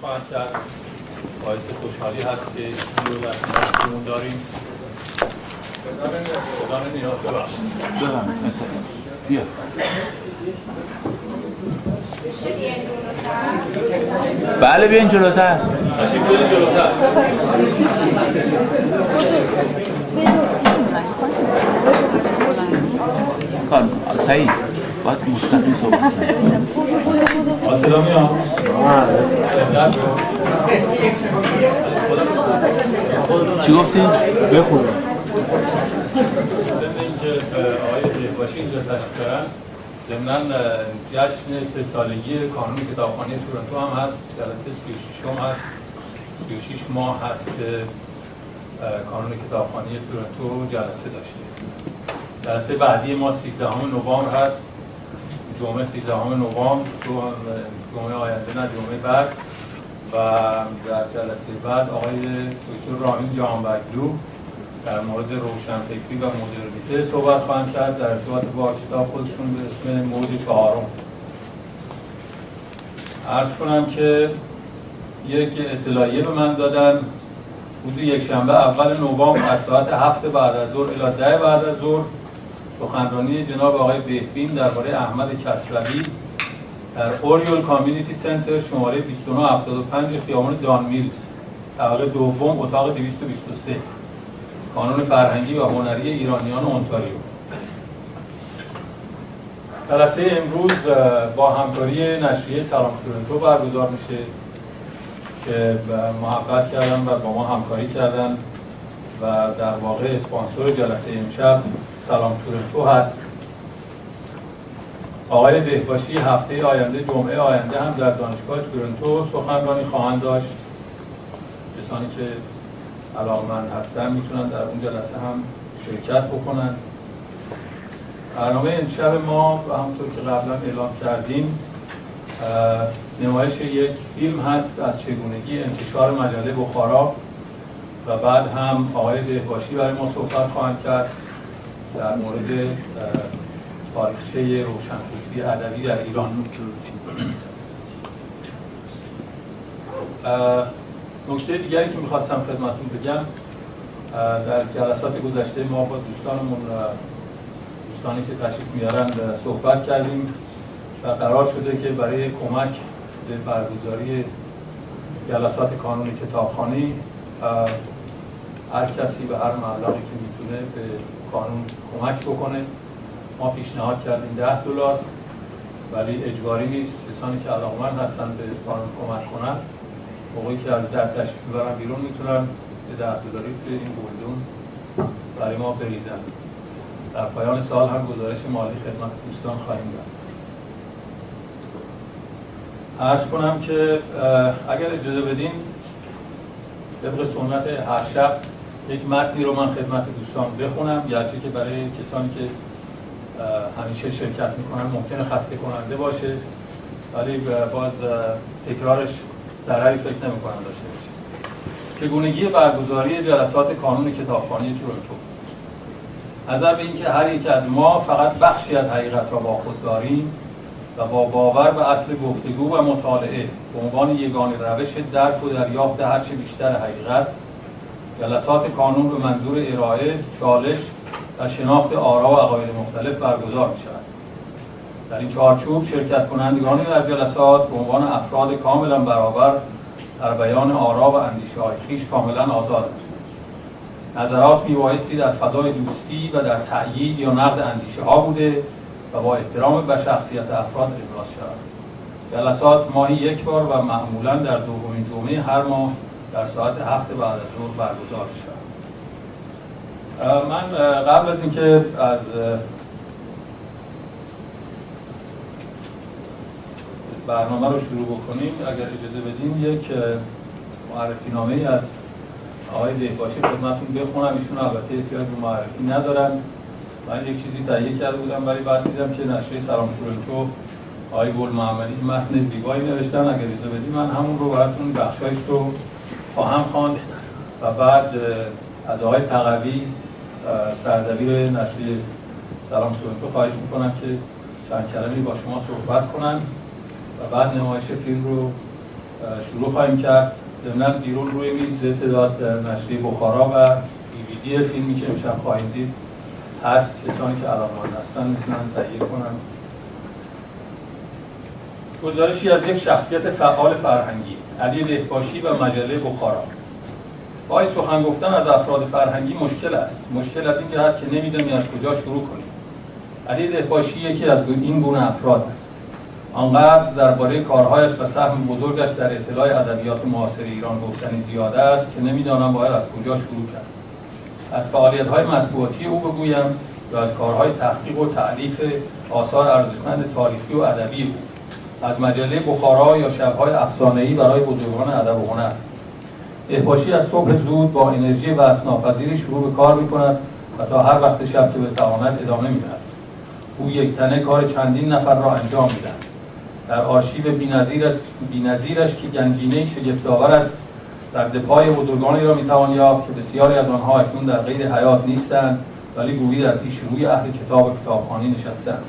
خواهد کرد. باعث خوشحالی هست که این رو در داریم. صدا نمیاد ببخشید. بیا. بله بیاین جلوتر. تشریف بیارید جلوتر. کار کن. سعید. باید مستقیم صحبت کنی. آه، صدا میاد دقت کن. چی گفتی؟ بخون آقای بهباشی اینجا اه، جشن سه سالگی کانون کتابخانه تورنتو هم هست جلسه 36 هم هست 36 ماه هست که کانون کتابخانه تورنتو جلسه داشته جلسه بعدی ما 13 نوامبر هست جمعه 13 نوامبر جمعه آینده نه جمعه بعد. و در جلسه بعد آقای دکتر رامین جهانبگلو در مورد روشنفکری و مدرنیته صحبت خواهند کرد. در ارتباط با کتاب خودشون به اسم موج چهارم. عرض کنم که یک اطلاعیه به من دادن. روز یکشنبه اول نوامبر از ساعت هفت بعد از ظهر الی ده بعد از ظهر سخنرانی جناب آقای بهبین درباره احمد کسروی در اوریول کامیونیتی سنتر شماره 2975 خیابان دان میلز طبقه دوم اتاق 223 کانون فرهنگی و هنری ایرانیان اونتاریو. جلسه امروز با همکاری نشریه سلام تورنتو برگزار میشه که محبت کردن و با ما همکاری کردن و در واقع اسپانسر جلسه امشب سلام تورنتو هست. آقای بهباشی هفته آینده جمعه آینده هم در دانشگاه تورنتو سخنرانی خواهند داشت. کسانی که علاقمند هستن می‌تونن در اون جلسه هم شرکت بکنن. برنامه امشب ما همونطور که قبلا اعلام کردیم نمایش یک فیلم هست از چگونگی انتشار مجله بخارا و بعد هم آقای بهباشی برای ما صحبت خواهند کرد. در مورد تاریخچه روشنفکری ادبی در ایران. نکته دیگری که می‌خواستم خدمتون بگم در جلسات گذشته ما با دوستانمون دوستانی که تشریف میارن اه، صحبت کردیم و قرار شده که برای کمک به برگزاری جلسات کانون کتابخانی هر کسی به هر مبلغی که می‌تونه به کانون کمک بکنه. ما پیشنهاد کردیم 10 دلار ولی اجباری نیست. کسانی که علاقمند هستن به کانون کمک کنن موقعی که از در تشریف ببرن بیرون می‌تونن به 10 دلاری توی این گلدون برای ما بریزن. در پایان سال هم گزارش مالی خدمت دوستان خواهیم داد. عرض کنم که اگر اجازه بدین طبق سنت هر شب یک متنی رو من خدمت دوستان بخونم. گرچه که برای کسانی که همیشه شرکت می‌کنن ممکنه خسته کننده باشه ولی باز تکرارش ضرری فکر نمی‌کنم داشته باشه. چگونگی برگزاری جلسات کانون کتابخانه تورنتو. نظر به اینکه هر یک از ما فقط بخشی از حقیقت را با خود داریم و با باور به اصل گفتگو و مطالعه به عنوان یگانه روش درک و دریافت هرچه بیشتر حقیقت جلسات کانون به منظور ارائه، چالش و شناخت آرا و عقاید مختلف برگزار می شود. در این چارچوب شرکت کنندگانی در جلسات به عنوان افراد کاملا برابر در بیان آرا و اندیشه های خویش کاملا آزادند. نظرات میبایستی در فضای دوستی و در تأیید یا نقد اندیشه ها بوده و با احترام به شخصیت افراد ابراز شود. جلسات ماهی یک بار و معمولا در دومین جمعه هر ماه در ساعت هفت بعد از ظهر برگزار. اه، من قبل از اینکه از برنامه رو شروع بکنیم اگر اجازه بدیم یک معرفی نامه ای از آقای بهباشی خدمتتون بخونم. ایشون البته احتیاج به معرفی ندارن. من یک چیزی تهیه کرده بودم ولی بعد دیدم که نشریه سلام تورنتو آقای گل محمدی متن زیبایی نوشتن. اگر اجازه بدیم من همون رو براتون بخشایش رو خواهم خواند و بعد از آقای تقوی سردبیر نشریه سلام تورنتو خواهش می‌کنم که چند کلمه با شما صحبت کنن و بعد نمایش فیلم رو شروع خواهیم کرد. ضمن بیرون روی میز تعداد نشریه بخارا و دیویدی فیلمی که امشب خواهیم دید هست. کسانی که علاقمند هستن می‌تونن تهیه کنن. گزارشی از یک شخصیت فعال فرهنگی. علی دهباشی و مجله بخارا. با سخن گفتن از افراد فرهنگی مشکل است. مشکل از این جهت که نمی‌دونی از کجا شروع کنیم علی دهباشی یکی از این گونه افراد است. آنقدر درباره کارهایش و سهم بزرگش در اطلاع ادبیات معاصر ایران گفتنی زیاده است که نمی‌دانم باید از کجا شروع کرد. از فعالیت های مطبوعاتی او بگویم و از کارهای تحقیق و تعلیف آثار ارزشمند تاریخی و ادبی او. از مجله بخارا یا شبهای افسانه‌ای برای بزرگان ادب و هنر. احباشی از صبح زود با انرژی و اسناپذیری شروع به کار می کند و تا هر وقت شب که بتواند ادامه می‌دهد. او یک تنه کار چندین نفر را انجام می‌دهد. در آرشیو بینظیرش, بینظیرش که گنجینه شگفتآور است. در دپای بزرگانی را می‌توان یافت که بسیاری از آنها اکنون در غیر حیات نیستند ولی گویی در پیش روی اهل کتاب و کتابخانی نشستند.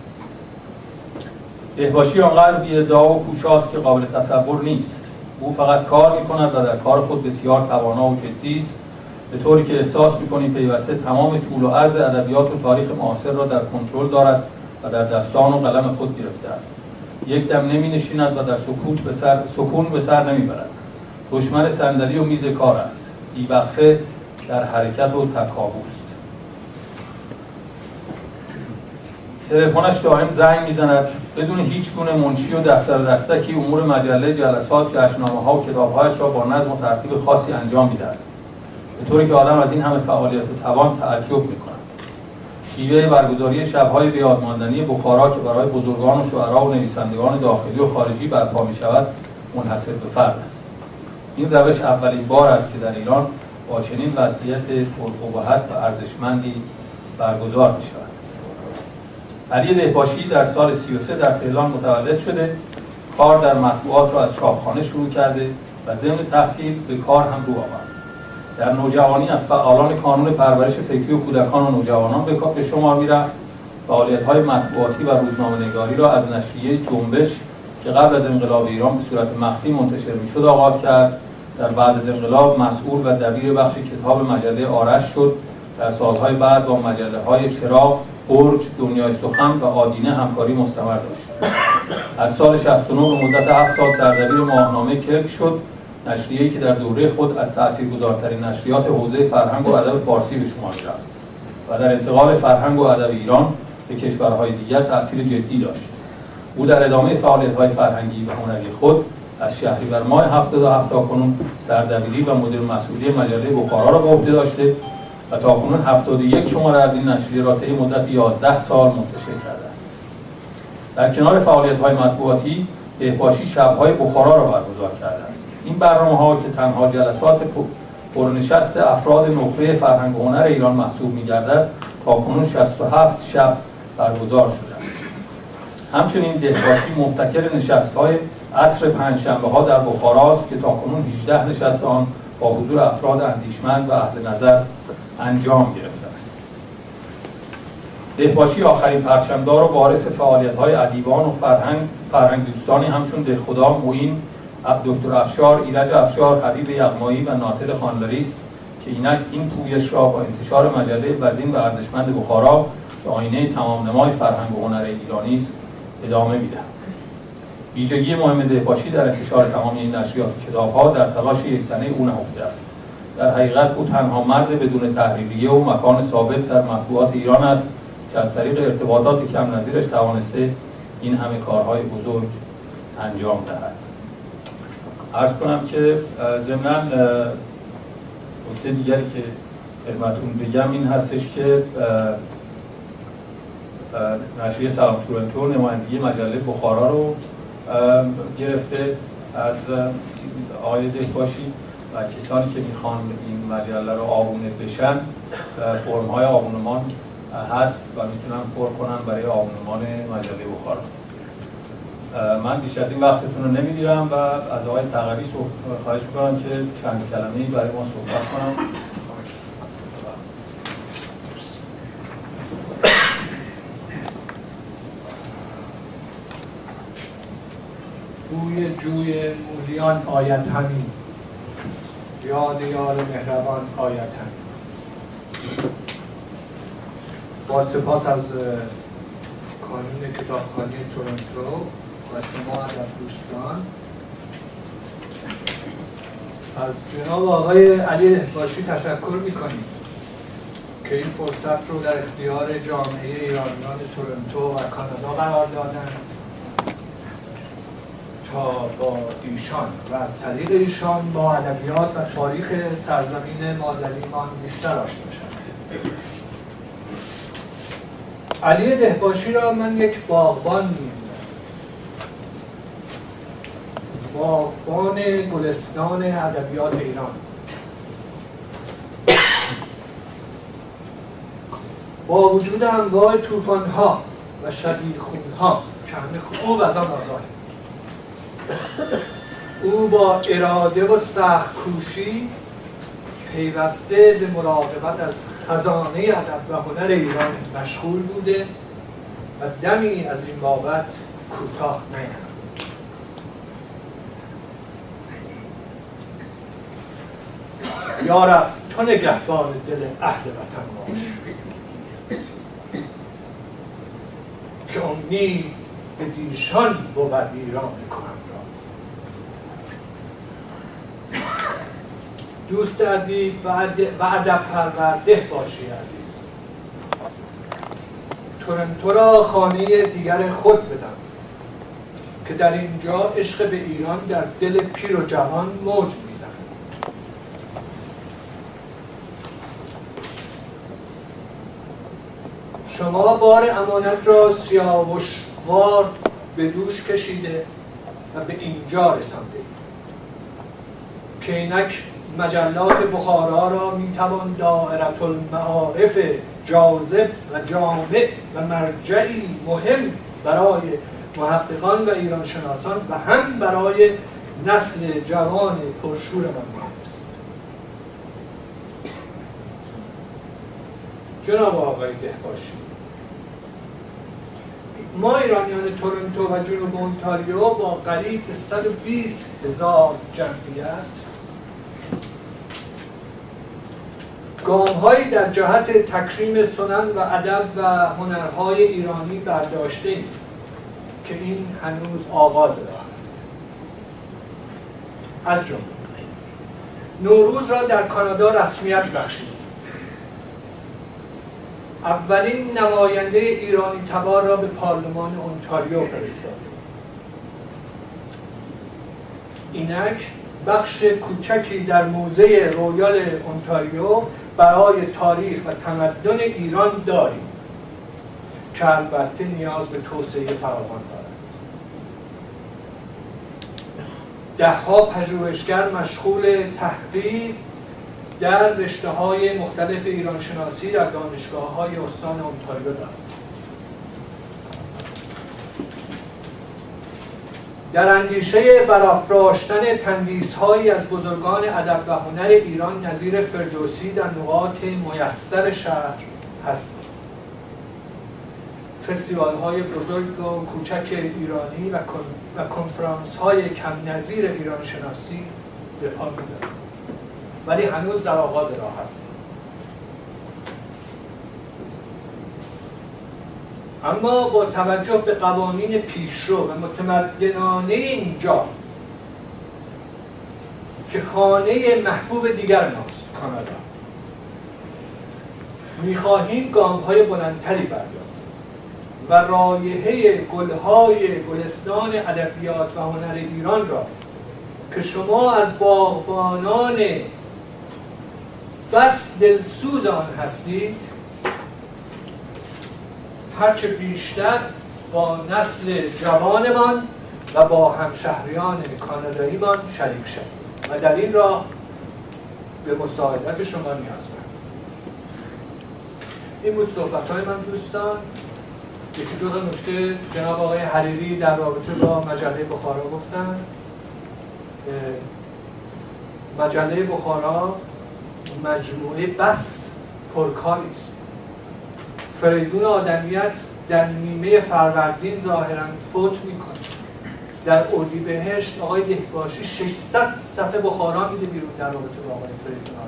احباشی آنقدر بی‌ادعا و کوشاست که قابل تصور نیست. او فقط کار می‌کند و در کار خود بسیار توانا و جدی است. به طوری که احساس می‌کنیم پیوسته تمام طول و عرض ادبیات و تاریخ معاصر را در کنترل دارد و در دستان و قلم خود گرفته است. یک دم نمی نشیند و در سکوت به سر، سکون به سر نمی برد دشمن صندلی و میز کار است. بیوقفه در حرکت و تکابوست تلفنش دائم زنگ می‌زند. بدون هیچ گونه منشی و دفتر دستکی امور مجله جلسات جشنامه ها و کتابهایش را با نظم و ترتیب خاصی انجام می‌دهد. به طوری که آدم از این همه فعالیت و توان تعجب می‌کند. شیوه برگزاری شبهای بیادماندنی بخارا که برای بزرگان و شعرا و نویسندگان داخلی و خارجی برپا می شود منحصر به فرد است. این روش اولین بار است که در ایران با چنین وضعیت پرقبحت و ارزشمندی برگزار می شود علی دهباشی در سال 33 در تهران متولد شده. کار در مطبوعات را از چاپخانه شروع کرده و ضمن تحصیل به کار هم رو آورد. در نوجوانی از فعالان کانون پرورش فکری و کودکان و نوجوانان به شمار می‌رفت. فعالیت های مطبوعاتی و روزنامه نگاری را از نشریه جنبش که قبل از انقلاب ایران به صورت مخفی منتشر می‌شد آغاز کرد. در بعد از انقلاب مسئول و دبیر بخش کتاب مجله آرش شد. در سالهای بعد با مجله های چراغ برج دنیای سخن و آدینه همکاری مستمر داشت. از سال 69 به مدت 7 سال سردبیر ماهنامه کرک شد. نشریه‌ای که در دوره خود از تاثیرگذارترین نشریات حوزه فرهنگ و ادب فارسی به شمار می‌رفت و در انتقال فرهنگ و ادب ایران به کشورهای دیگر تاثیر جدی داشت. او در ادامه فعالیت‌های فرهنگی و هنری خود از شهریور ماه 77 تا کنون سردبیری و مدیر مسئولی مجله بخارا را به عهده داشته و تا کنون 71 شماره از این نشریه را طی مدت 11 سال منتشر کرده است. در کنار فعالیت‌های مطبوعاتی بهباشی شب‌های بخارا را برگزار کرده است. این برنامه ها که تنها جلسات پرنشست افراد نخبه فرهنگ هنر ایران محسوب می گردد تا کنون 67 شب برگزار شده است. همچنین دهباشی مبتکر نشست های عصر پنجشنبه ها در بخاراست که تا کنون 18 نشست آن با حضور افراد اندیشمند و اهل نظر انجام گرفته است دهباشی آخرین پرچمدار و وارث فعالیت های ادیبان و فرهنگ فرهنگ دوستانی همچون دهخدا معین دکتر افشار ایرج افشار حبیب یغمایی و ناطق خانلری است که اینک این پویش را با انتشار مجله وزین و ارزشمند بخارا که آینه تمام نمای فرهنگ و هنر ایرانی است ادامه می‌دهد. ویژگی مهم دهپاشی در انتشار تمام این نشریات کتابها در تلاش یکتنه او نهفته است. در حقیقت او تنها مرد بدون تحریریه و مکان ثابت در مطبوعات ایران است که از طریق ارتباطات کم نظیرش توانسته این همه کارهای بزرگ انجام دهد. ارز کنم که ضمنا نکته دیگری که خدمتتون بگم این هستش که نشریه سلام تورنتو نمایندگی مجله بخارا رو گرفته از آقای باشی و کسانی که می‌خوان این مجله رو آبونه بشن فرم های آبونمان هست و می‌تونن پر کنن برای آبونمان مجله بخارا من بیش از این وقتتون رو نمی‌گیرم و از آقای تقوی خواهش می‌کنم که چند کلمه برای ما صحبت کنم. سوی جوی مولیان آیت همین. یاد یار مهربان آیت همین. با سپاس از کانون کتابخانه تورنتو و شما از دوستان. از جناب آقای علی باشی تشکر می‌کنیم که این فرصت رو در اختیار جامعه ایرانیان تورنتو و کانادا قرار دادن. تا با ایشان و از طریق ایشان با ادبیات و تاریخ سرزمین مادریمان بیشتر آشنا شد علی دهباشی را من یک باغبان می‌دونم باغبان گلستان ادبیات ایران. با وجود انواع طوفان ها و شدید خون ها که همه خوب از آن آگاه او با اراده و سخت کوشی پیوسته به مراقبت از خزانه ادب و هنر ایران مشغول بوده و دمی از این بابت کوتاه نیامد. یارب تو نگهبان دل اهل وطن باش. که امید به دیشان بود ایران کنم. دوست ادیب و ادب پرورده باشی عزیز. تورنتو را خانه دیگر خود بدم که در اینجا عشق به ایران در دل پیر و جوان موج می‌زند. شما بار امانت را سیاوشوار به دوش کشیده و به اینجا رسانده که اینک مجلات بخارا را می‌توان دائرت المعارف جاذب و جامع و مرجعی مهم برای محققان و ایرانشناسان و هم برای نسل جوان پرشور من جناب آقای باشید ما ایرانیان تورنتو و جنوب اونتاریو با قریب 120 هزار جمعیت گام هایی در جهت تکریم سنن و ادب و هنرهای ایرانی برداشته ایم که این هنوز آغاز راه است. از جمله نوروز را در کانادا رسمیت بخشید. اولین نماینده ایرانی تبار را به پارلمان اونتاریو فرستاد. اینک بخش کوچکی در موزه رویال اونتاریو برای تاریخ و تمدن ایران داریم. که البته نیاز به توسعه فراوان دارد دهها پژوهشگر مشغول تحقیق در رشته های مختلف ایرانشناسی در دانشگاه های استان اونتاریو دارد در اندیشه برافراشتن تندیس هایی از بزرگان ادب و هنر ایران نظیر فردوسی در نقاط میسر شهر هست فستیوال های بزرگ و کوچک ایرانی و کنفرانس های کم نظیر ایران شناسی به پا ولی هنوز در آغاز راه هست اما با توجه به قوانین پیشرو و متمدنانه اینجا که خانه محبوب دیگر ماست کانادا. می‌خواهیم گام های بلندتری برداریم و رایحه گلهای گلستان ادبیات و هنر ایران را که شما از باغبانان بس دلسوز آن هستید هرچه بیشتر با نسل جوانمان و با همشهریان کاناداییمان شریک شد و در این راه به مساعدت شما نیاز این بود صحبت های من دوستان. یکی دو نکته جناب آقای حریری در رابطه با مجله بخارا گفتن. مجله بخارا مجموعه بس پرکاری است. فریدون آدمیت در نیمه فروردین ظاهرا فوت می‌کنه. در بهشت آقای دهباشی 600 صفحه بخارا میده بیرون در رابطه با آقای فریدون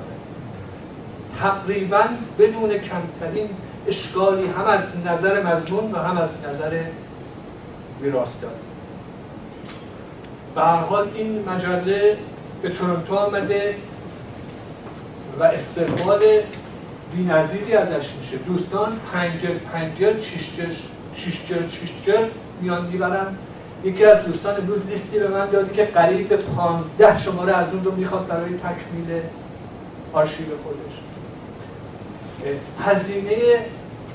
تقریبا بدون کمترین اشکالی هم از نظر مضمون و هم از نظر ویراستاری به هر حال این مجله به تورنتو آمده و استقبال بی‌نظیری ازش میشه. دوستان پنجل پنجل شیش جل شیش جل میان می‌برن. یکی از دوستان امروز لیستی به من دادی که قریب به 15 شماره از اون رو می‌خواد برای تکمیل آرشیو خودش. هزینه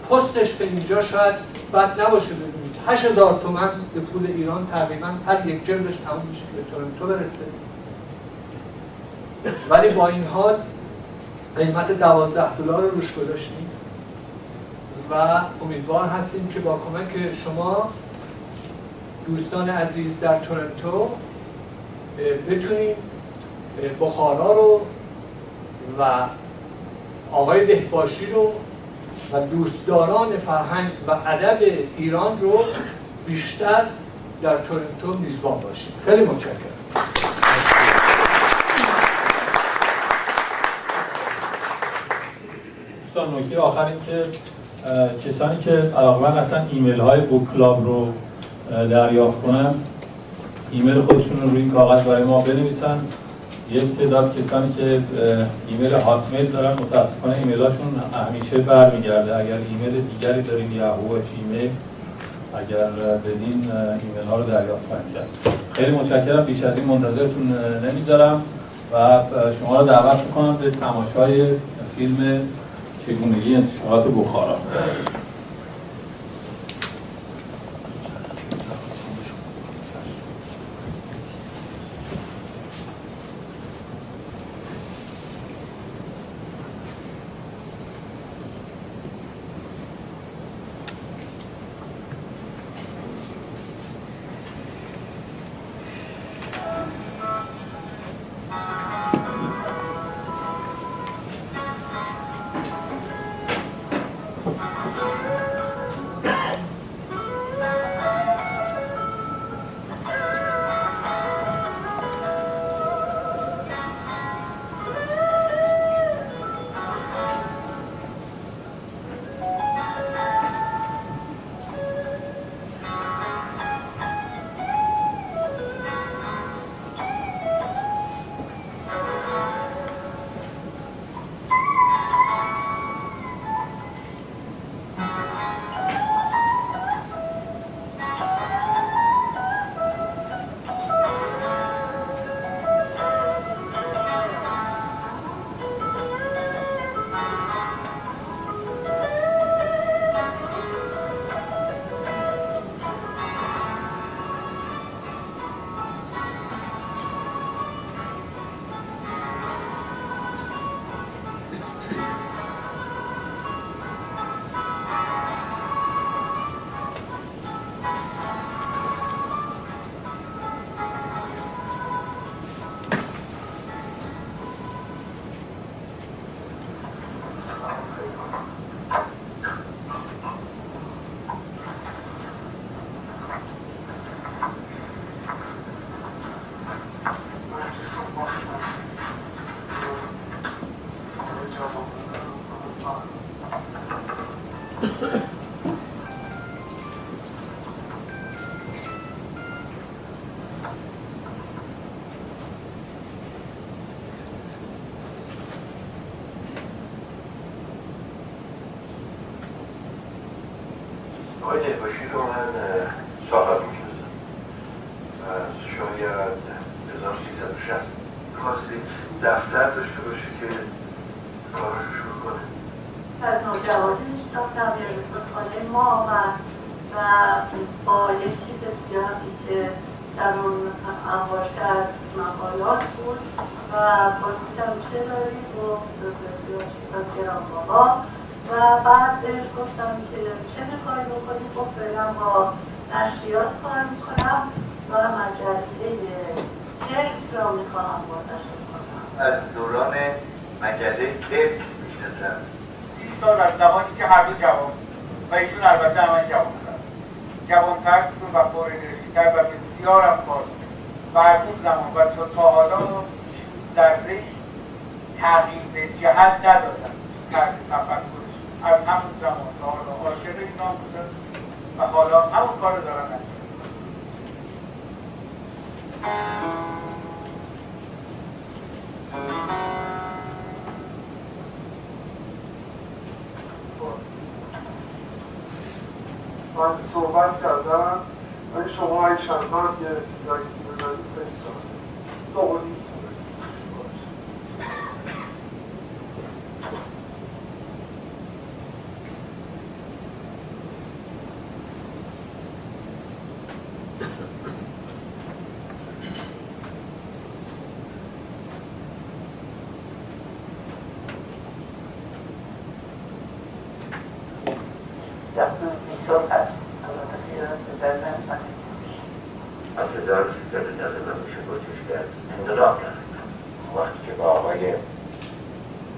پستش به اینجا شاید بد نباشه ببینید. 8000 تومن به پول ایران تقریبا هر یک جلدش تموم میشه به تورنتو برسه. ولی با این حال قیمت 12 دلار رو روش گذاشتیم. و امیدوار هستیم که با کمک شما دوستان عزیز در تورنتو بتونیم بخارا رو و آقای دهباشی رو و دوستداران فرهنگ و ادب ایران رو بیشتر در تورنتو میزبان باشیم. خیلی متشکرم. دوستان نکته آخر این که کسانی که علاقمند اصلا ایمیل های بوک کلاب رو دریافت کنن ایمیل خودشون رو روی این کاغذ برای ما بنویسن. یک تعداد کسانی که ایمیل هاتمیل دارن متاسفانه ایمیلاشون همیشه برمیگرده. اگر ایمیل دیگری دارین یاهو و جیمیل اگر بدین ایمیل ها رو دریافت کرد. خیلی متشکرم. بیش از این منتظرتون نمی‌ذارم. و شما رو دعوت می‌کنم به تماشای فیلم في تكنولوجيا شعارات بخارى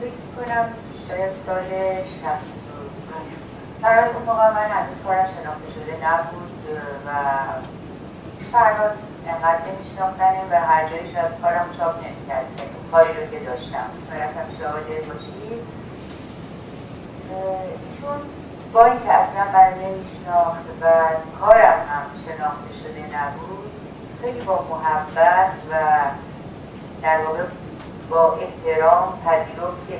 فکر کنم شاید سال 62 فراد اون موقع من هنوز کارم شناخته شده نبود و فرات انقدر نمیشناختنیم و هر جایی شاید کارم چاپ نمی‌کرد. کاری رو که داشتم. رفتم شاهد باشی. چون با اینکه اصلا من نمیشناخت و کارم هم شناخته شده نبود خیلی با محبت و در واقع با احترام پذیرفت که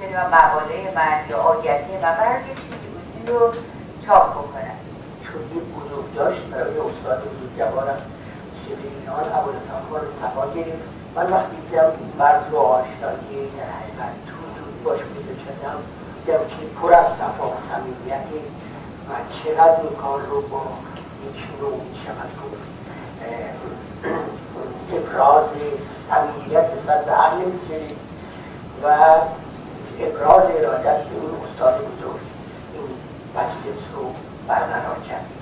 این مقاله من یا آگهی من برای یه چیزی بود این رو چاپ بکنم. چون یه بزرگ داشت برای استاد بزرگوارم عبود ابوالفقار سفا گرفت. من وقتی دیدم این مرد رو آشنایی در حقیقت تو زود باش بود بچندم دیدم که پر از سفا و صمیمیت و چقدر این کار رو با این ایشون رو چقدر گفت ابراز صمیمیت نسبت به هر یک و ابراز ارادت به اون استاد بزرگ این مجلس رو برقرار کرد.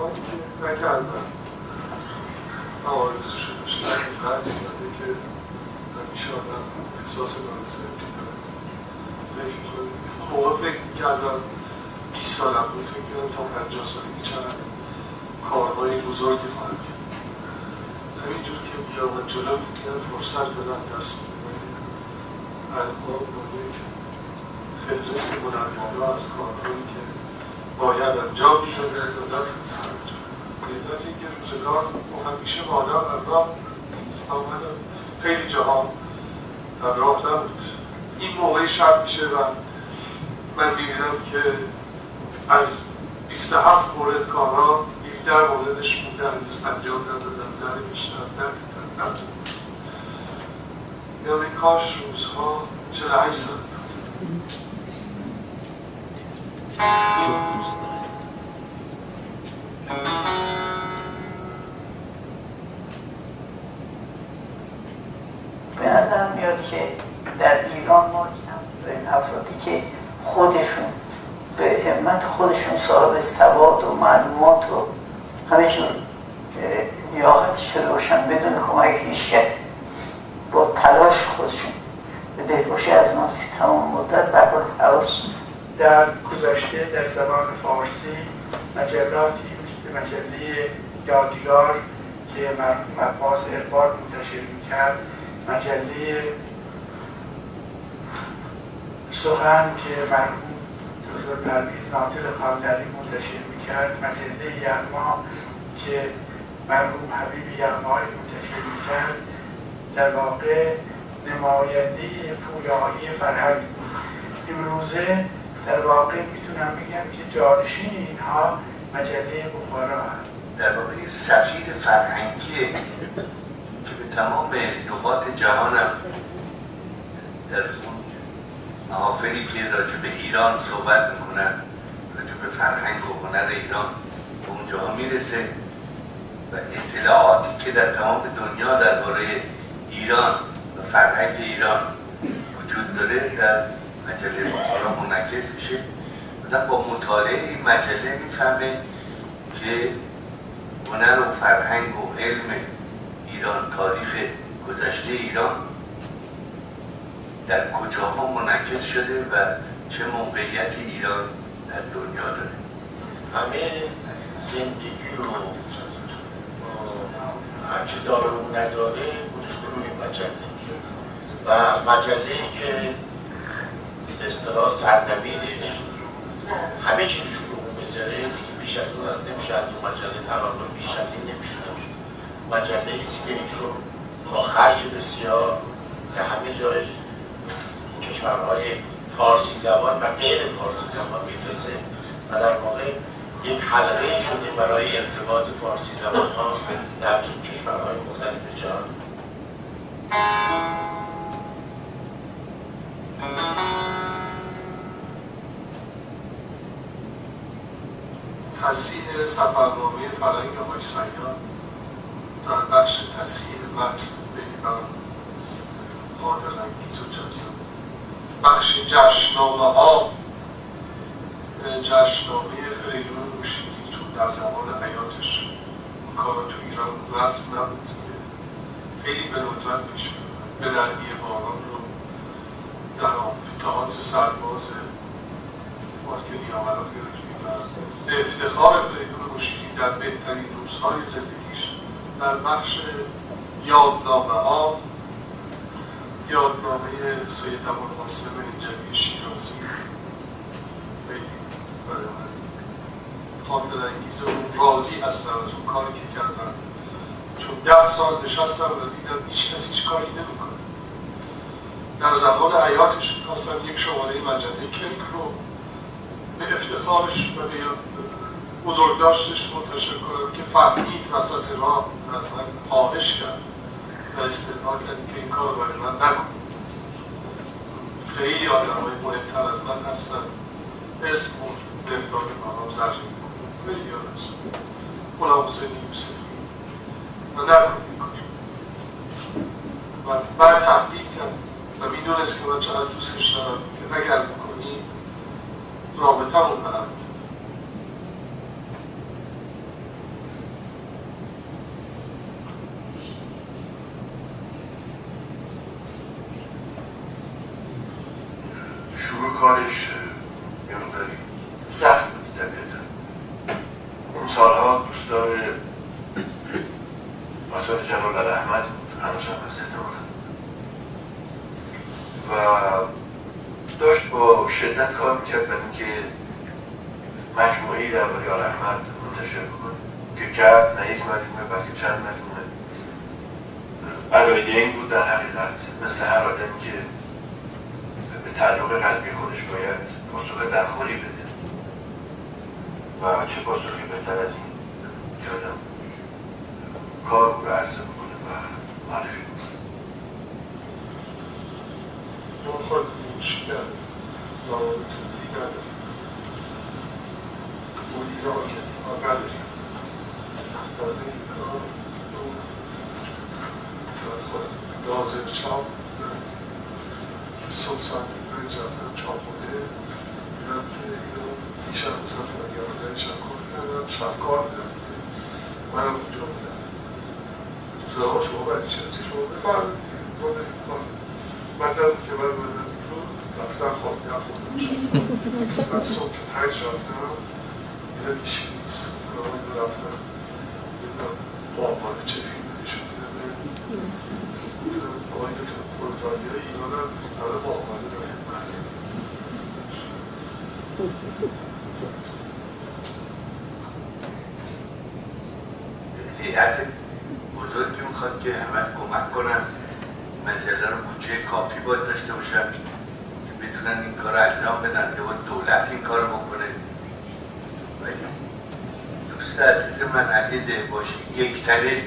نکردن آرزو شده شده اینقدر زیاده که همیشه آدم احساس نارضایتی داره فکر می‌کنم موقع فکر می‌کردم 20 سالم بود فکر می‌کنم تا 50 سالگی چند کارهای بزرگی خواهم کرد همینجور که بیامد جلو دیگر فرصت بدن دست میده الان با یک فهرست بلندبالا از کارهایی که باید انجام می‌داده دولت علت اینکه روزگار همیشه با آدم همراه آمدن خیلی جهان همراه نبود این موقع شب میشه و من می‌بینم که از 27 مورد کارها 17 موردش مونده هنوز انجام ندادن ننوشتن ندیدن نتونن یا کاش روزها 48 سال به نظر میاد که در ایران ما این افرادی که خودشون به همت خودشون صاحب سواد و معلومات و همه چون لیاقتش روشن بدون کمک هیچ با تلاش خودشون به دلگوشی از اون تمام مدت در تلاش در گذشته در زبان فارسی مجلاتی مثل مجله یادگار که مرموم عباس ارباد منتشر می‌کرد مجله سخن که مرحوم دکتر پرویز ناطق قادری منتشر می‌کرد مجله یغما که مرحوم حبیب یغمایی منتشر می‌کرد در واقع نماینده پویایی فرهنگ بود امروزه در واقع می‌تونم بگم که جانشین اینها مجله بخارا هست. در واقع سفیر فرهنگی که به تمام نقاط جهانم در اون محافلی که راجع به ایران صحبت می‌کنن راجع به فرهنگ و هنر ایران به اونجاها می‌رسه و اطلاعاتی که در تمام دنیا درباره ایران و فرهنگ ایران وجود داره در مجله بخارا منعکس میشه. و با مطالعه این مجله می‌فهمه که هنر و فرهنگ و علم ایران تاریخ گذشته ایران در کجاها منعکس شده و چه موقعیتی ایران در دنیا داره. همه زندگی رو هرچی داره و نداره گذاشته روی مجله. و مجله که اصطلاح سرنویدش همه چیزش رو بذاره دیگه بیش از این نمیشه. از اون مجله تقاضا بیش از این نمیشه داشت. مجله این رو با خرج بسیار که همه جای کشورهای فارسی زبان و غیر فارسی زبان میفرسه و در واقع یک حلقه شده برای ارتباط فارسی زبان ها در کشورهای مختلف جهان. تصحیح سفرنامه فرنگ آقای در بخش تصحیح متن بهتر خاطر انگیز و جذاب بخش جشنامه ها جشنامه فریدون موشیدی چون در زمان حیاتش این کارا تو ایران رسم نبود. خیلی به ندرت پیش به رنگی باران رو در تئاتر سرباز مارک نیامرا به افتخار فریدون موشیدی در بهترین روزهای زندگیش در بخش یادنامه ها. یادنامه سید ابوالقاسم اینجوی شیرازی. خاطر انگیز و راضی هستم از اون کاری که کردم. چون ده سال نشستم و دیدم هیچ کسی هیچ کاری نمی‌کنه. در زمان حیاتش خواستم یک شماره مجله کلک رو به افتخارش و به بزرگداشتش منتشر کنم که فهمید وسط راه از من خواهش کرد و استدعا کرد که این کار برای من نکن. خیلی آدم های مهمتر از من هستن. اسم اون مقدار مقام زرین خیلی آدم غلام حسین یوسفی. و نکن این کار. و بعد تهدید کرد و می‌دونست که من چقدر دوستش دارم. که اگر رابطه مون برم شروع کارش مقداری سخت بود طبیعتا. اون سالها دوستدار آثار جلال احمد هنوز هم هست و داشت با شدت کار می‌کرد برای اینکه مجموعی درباره آل احمد منتشر بکنه. که کرد نه یک مجموعه بلکه چند مجموعه. علایده این بود در حقیقت. مثل هر آدمی که به تعلق قلبی خودش باید پاسخ درخوری بده. و چه پاسخی بهتر از این آدم کار رو عرضه بکنه و معرفی اون خود مشکل روابط دیگر مدیران که نداری بعد این کار لازم چاپ. صبح ساعت پنج رفتم چاپ بوده. دیدم که اینو دیشب مثلا تا یازده شب کار کردم. شب کار میدم منم اونجا بودم. زها شما برای چه شما بفرمایید من دم که من بودم بیرون رفتم خوابیدم خوردم شد بعد صبح که saber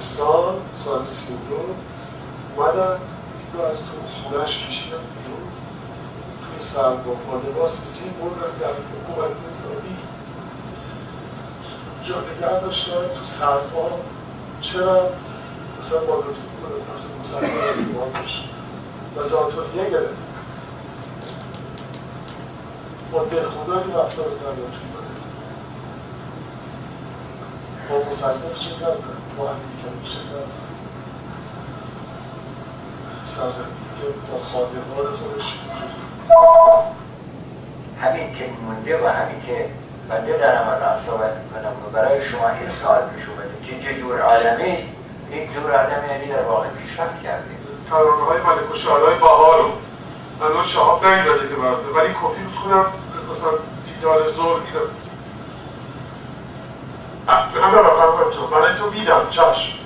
سال سال سی و دو اومدن رو از تو خونهش کشیدن بیرون. توی سر با پانواس زین بردن در حکومت نظامی. جادگر داشتن تو سرما. چرا؟ مثلا با مسلمان ارتباط داشت و ذاتوریه گرفت. با دل خدا این رفتار کردم توی با مسلمان چه کردن؟ با همین صدا سازندی که با خادمان خودش همین که مونده و همین که بنده دارم الان صحبت کنم و برای شما این سال پیش اومده که چه جور آدمی این جور آدمی یعنی در واقع پیشرفت کرده. ترانه های ملک و شعرهای باها رو من اون شهاب نیومده که برات ولی کپی می‌خونم مثلا دیدار زور میرم آها بابا تو برای تو میدم چشم.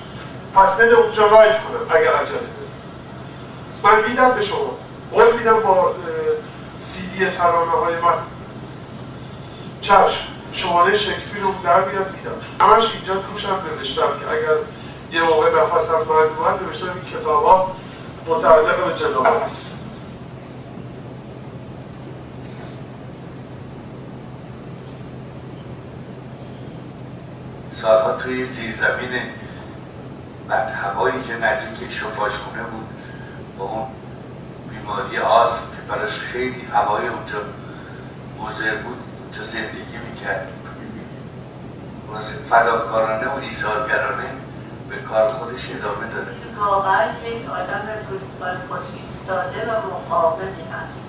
پس بده اونجا رایت کنم اگر عجله داری من میدم به شما. قول میدم با سی دی ترانه های من. چشم. شماره شکسپیر رو در میاد میدم همش اینجا توشم نوشتم که اگر یه موقع نفسم باید من نوشتم این کتاب ها متعلق به جناب است سالها توی زیر زیرزمین بدهوایی که نزدیک شفاشونه بود با اون بیماری آسم که براش خیلی هوای اونجا مزر بود اونجا زندگی می‌کرد. فداکارانه و ایسارگرانه به کار خودش ادامه داده. این واقعا یک آدم بود خود ایستاده و مقابلی هست.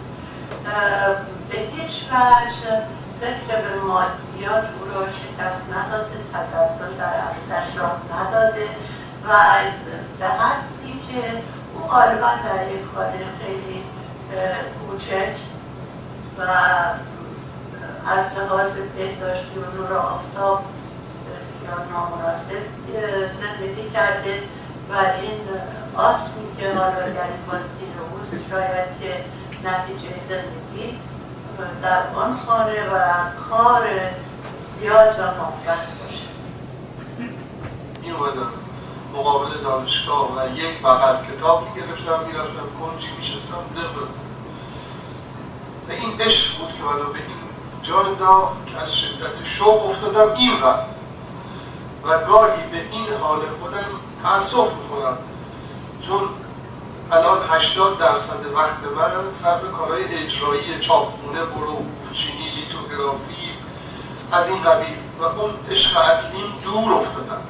به هیچ وجه ضد به مادیات او را شکست نداده تزلزل در عقیدش راه نداده و به حدی که او غالبا در یک خانه خیلی کوچک و از لحاظ بهداشتی و نور آفتاب بسیار نامناسب زندگی کرده و این آسمی که حالا در این شاید که نتیجه زندگی در آن خانه و کار زیاد و محبت باشه. این مقابل دانشگاه و یک بغل کتاب می‌گرفتم می‌رفتم کنجی میشستم دقیقه و این عشق بود که منو به این جا که از شدت شوق افتادم این و و گاهی به این حال خودم تأصف می‌کنم چون الان 80 درصد وقت من صرف کارهای اجرایی چاپونه برو چینی لیتوگرافی از این قبیل. و اون عشق اصلیم دور افتادم.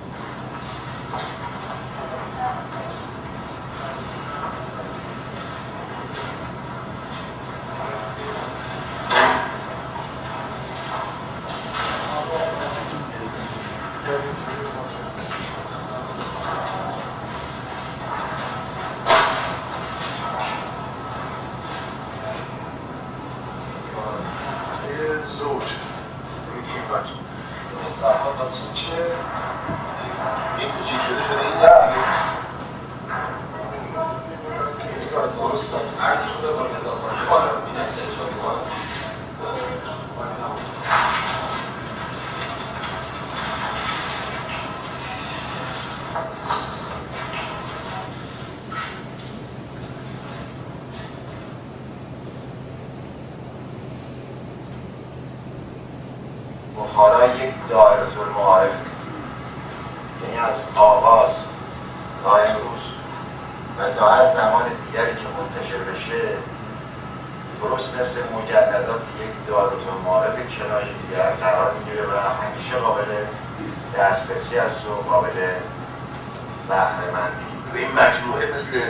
و این مجموعه مثل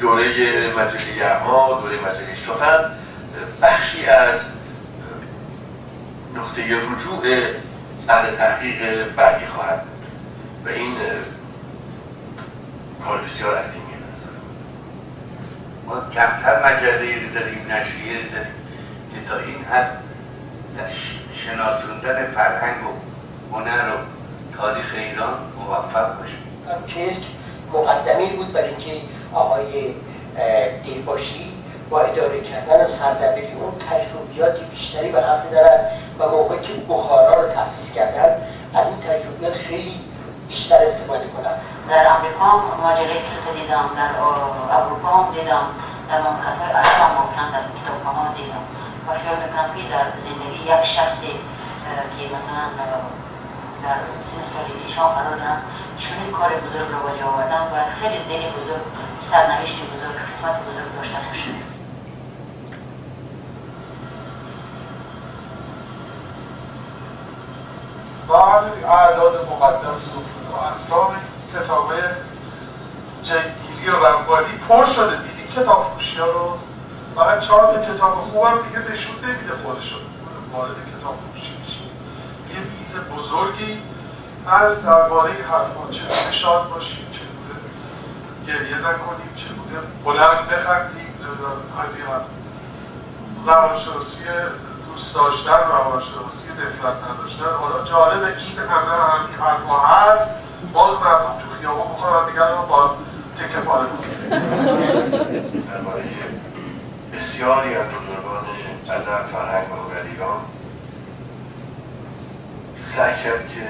دوره مجلی یعما دوره مجلی سخن بخشی از نقطه رجوع اهل تحقیق بعدی خواهد بود. و این کار بسیار عظیمی ما کمتر در داریم نشریه داریم که تا این حد شناسوندن فرهنگ و هنر و تاریخ ایران موفق باشیم. خب، مقدمی بود برای اینکه آقای دیرباشی با اداره کردن سردبیری اون تجربیات بیشتری به هم دارد و موقعی که بخارا رو تأسیس کردن از این تجربیات خیلی بیشتر استفاده کنند در امریکا ماجره که دیدم در اروپا هم دیدم در مملکت های عرب هم ممکن در کتاب دیدم. و خیال می‌کنم که در زندگی یک شخصی که مثلا در سن سالگی ها قرار هم چون کار بزرگ رو جواب دادن و خیلی دل بزرگ سرنوشت بزرگ قسمت بزرگ داشته شده با همین اعداد مقدس و احسان کتاب جنگیری و ربانی پر شده دیدی. کتاب فروشی ها رو برای چهار کتاب خوبم دیگه نشون نمیده خودشون وارد کتاب فروشی چیز بزرگی از درباره حرفا چه شاد باشیم چگونه گریه نکنیم چه بوده بلند بخندیم از این روانشناسی دوست داشتن روانشناسی نفرت نداشتن. حالا جالب این همه همین حرفا هست. باز مردم تو خیابان بخواهم دیگر با تکه پاره درباره بسیاری از بزرگان ادب فرهنگ و ایران سعی کرد که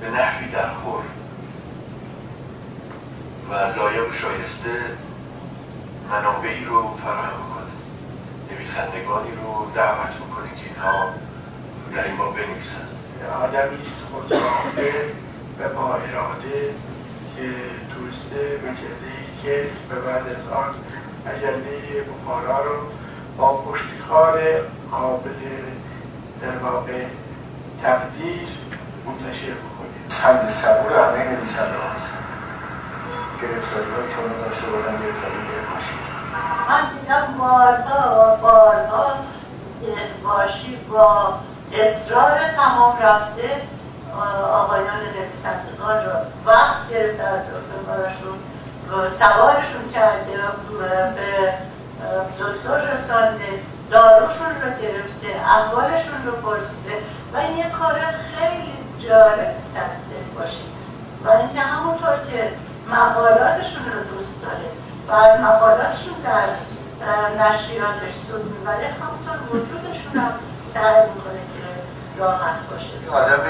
به نحوی درخور و لایق شایسته منابعی رو فراهم بکنه. نویسندگانی رو دعوت بکنه که اینها در این باب بنویسن. آدمی است خودساخته و با اراده که توریست مجله یک به بعد از آن مجله بخارا رو با پشتکار قابل در واقع تقدیر منتشر بکنیم. حمد صبور همه نویسنده هست گرفتاری های که داشته بودن گرفتاری گرفتاری من دیدم بارها و بارها باشی با اصرار تمام رفته آقایان نویسندگان را وقت گرفته از براشون سوارشون کرده به دکتر رسانده. داروشون رو گرفته احوالشون رو پرسیده و یه کار خیلی جالب سنده باشه. و اینکه همونطور که مقالاتشون رو دوست داره و از مقالاتشون در نشریاتش سود می‌بره همونطور وجودشون هم سعی می‌کنه که راحت باشه. آدم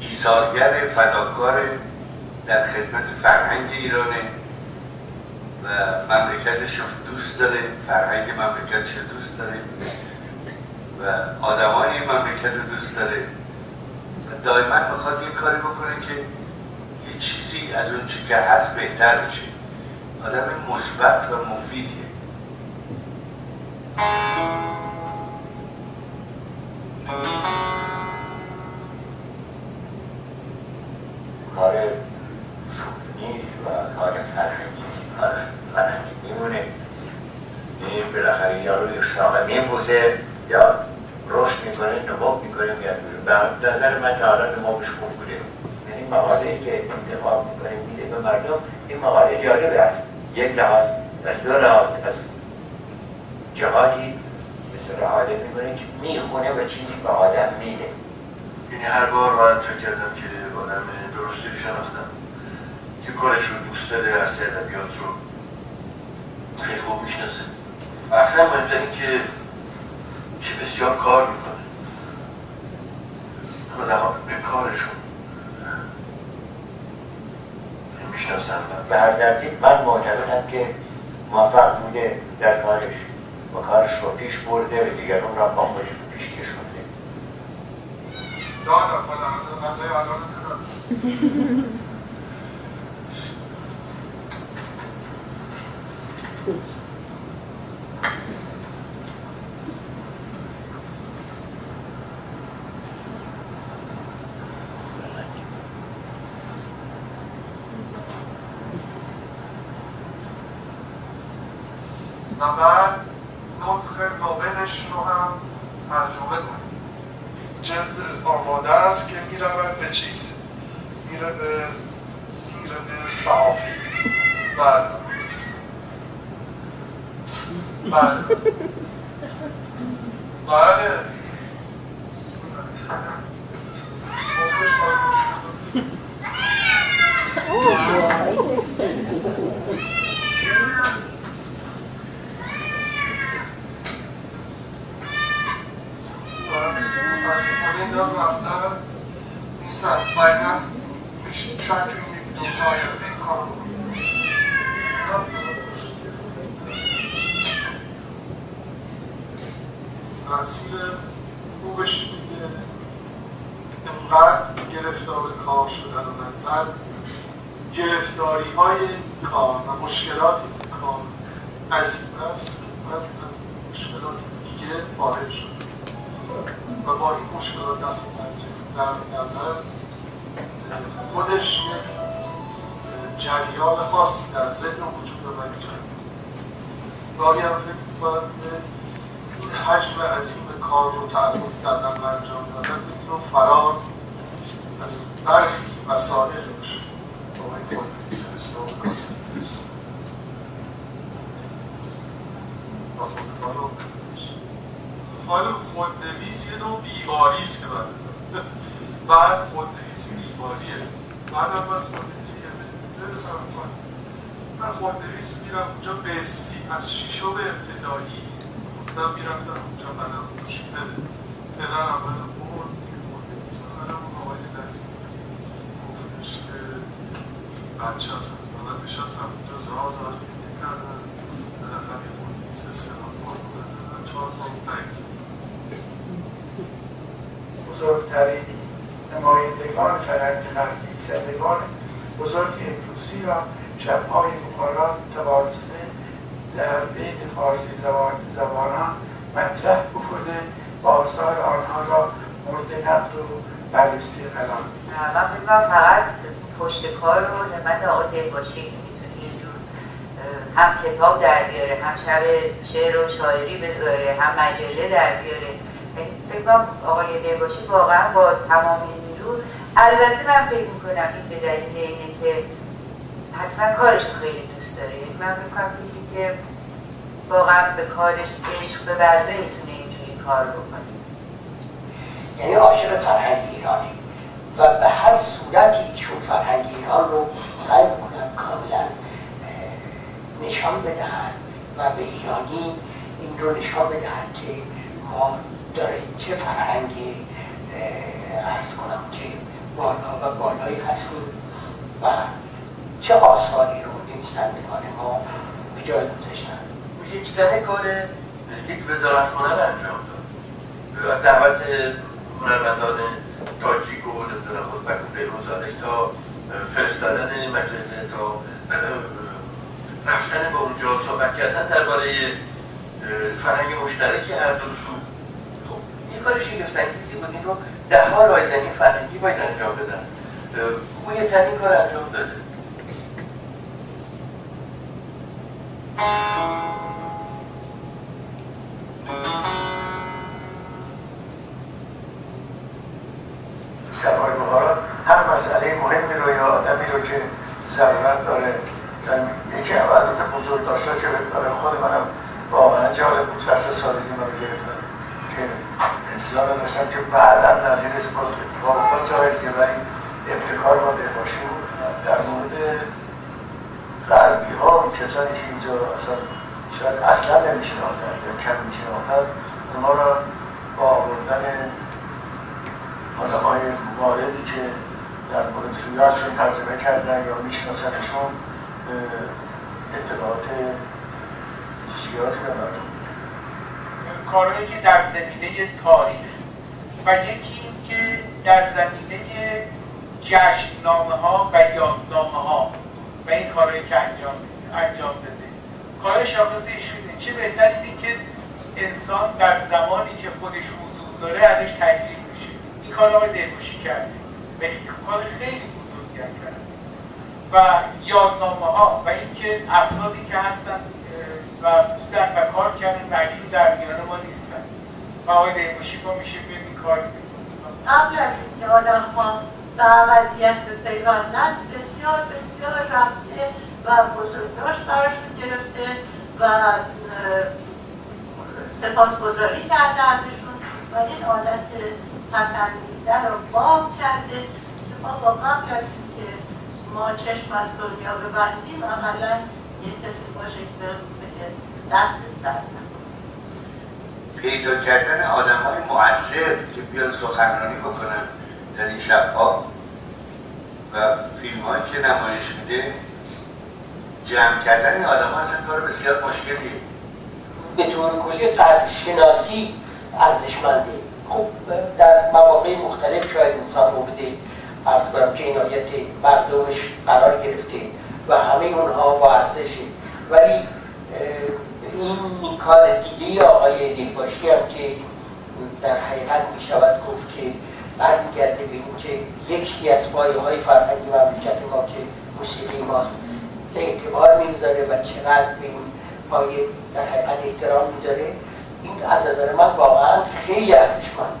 ایثارگر فداکار در خدمت فرهنگ ایرانه. و مملکتش دوست داره فرهنگ مملکتش دوست داره و آدمای این مملکت دوست داره و دائما می‌خواد یه کاری بکنه که یه چیزی از اون چی که هست بهتر بشه. آدم مثبت و مفیدیه. کار نیست و کار فرهنگی. میمونه. این بالاخره یا روی اشتاق میپوزه یا رشد می‌کنه نباب می‌کنه میاد بیرون. به نظر من تا حالا نبابش خوب بوده یعنی مقاله که انتخاب می‌کنه میده به مردم این مقاله جالبه است. یک لحاظ از دو لحاظ از جهاتی مثل حاله می‌کنه که می‌خونه و چیزی به آدم میده. یعنی هر بار من فکر کردم که آدم درستی شناختم. که کارش رو دوست داره از ادبیات رو خیلی خوب می‌شناسه. اصلا مهمتر که چه بسیار کار می‌کنه. آدم به کارشون می‌شناسم به هر ترتیب من معتقدم که موفق بوده در کارش. و کارش رو پیش برده و دیگران را با خودش پیش کشونده شب شعر و شاعری بذاره هم مجله در بیاره. کنم آقای دلباشی واقعا با تمام نیرو. البته من فکر می‌کنم این به دلیل اینه که حتما کارش خیلی دوست داره. یعنی من فکر کنم کسی که واقعا به کارش عشق ببرزه می‌تونه اینجوری کار بکنه. یعنی عاشق فرهنگ ایرانی. و به هر صورتی چون فرهنگ ایران رو سعی کنند کاملا نشان بدهند و به ایرانی این رو نشان بدهند که ما داره چه فرهنگی ارز کنم که بالا و بالایی هستیم و چه آثاری رو نویسندگان ما به جای گذاشتن. یک تنه کار یک وزارت هنر انجام داد. از دعوت هنرمندان تاجیک و نمی‌دونم خودبک و پیروزاده تا فرستادن مجله تا رفتن به اونجا صحبت کردن درباره فرهنگ مشترک هر دو سو خب یه کار شگفتانگیزی بود. این رو ده ها رایزنی فرهنگی باید انجام بدن. او یه تنی کار انجام داده. داشته که برای خود منم. واقعا جالب بود فصل سالگی رو گرفتم که انتظار داشتم که بعدا نظیرش باز اتفاق افتاد جای دیگه ولی ابتکار با دهباشی بود. در مورد غربی ها کسانی که اینجا اصلا شاید اصلا نمیشناختن یا کم میشناختن اونا را با آوردن آدم های واردی که در مورد سویاشون ترجمه کردن یا میشناستشون اطلاعات زیادی دارن کارهایی که در زمینه تاریخ و یکی این که در زمینه جشننامه ها و یادنامه ها و این کارهایی که انجام انجام داده. کارهای شاخص ایشونه چه بهتر اینه که انسان در زمانی که خودش حضور داره ازش تجلیل میشه. این کار آقای کرده. این کار خیلی بزرگی کرده. و یادنامه ها و اینکه افرادی که هستن و بودن و کار کردن مجبور در میان ما نیستن. و آقای دیموشی ما میشه این کار قبل از اینکه آدم ها به وضعیت بپیوندن بسیار بسیار رفته و بزرگداشت براشون گرفته و سپاسگزاری کرده ازشون. و این عادت پسندیده رو باب کرده که ما با قبل از ما چشم از دنیا ببندیم اقلا یه کسی باشه که دست در پیدا کردن آدم های مؤثر که بیان سخنرانی بکنن در این شبها و فیلم هایی که نمایش میده جمع کردن این آدم ها اصلا کار بسیار مشکلیه. به طور کلی قدر شناسی ارزشمنده. خب در مواقع مختلف شاید انسان مورد عرض کنم که عنایت مردمش قرار گرفته و همه اونها با ارزشه. ولی این کار دیگه آقای دیلباشی هم که در حقیقت می شود گفت که برمیگرده به اینکه یکی از پایه های فرهنگی مملکت ما که موسیقی ماست اعتبار می‌گذاره و چقدر به این پایه در حقیقت احترام می‌ذاره این از نظر من واقعا خیلی ارزشمند.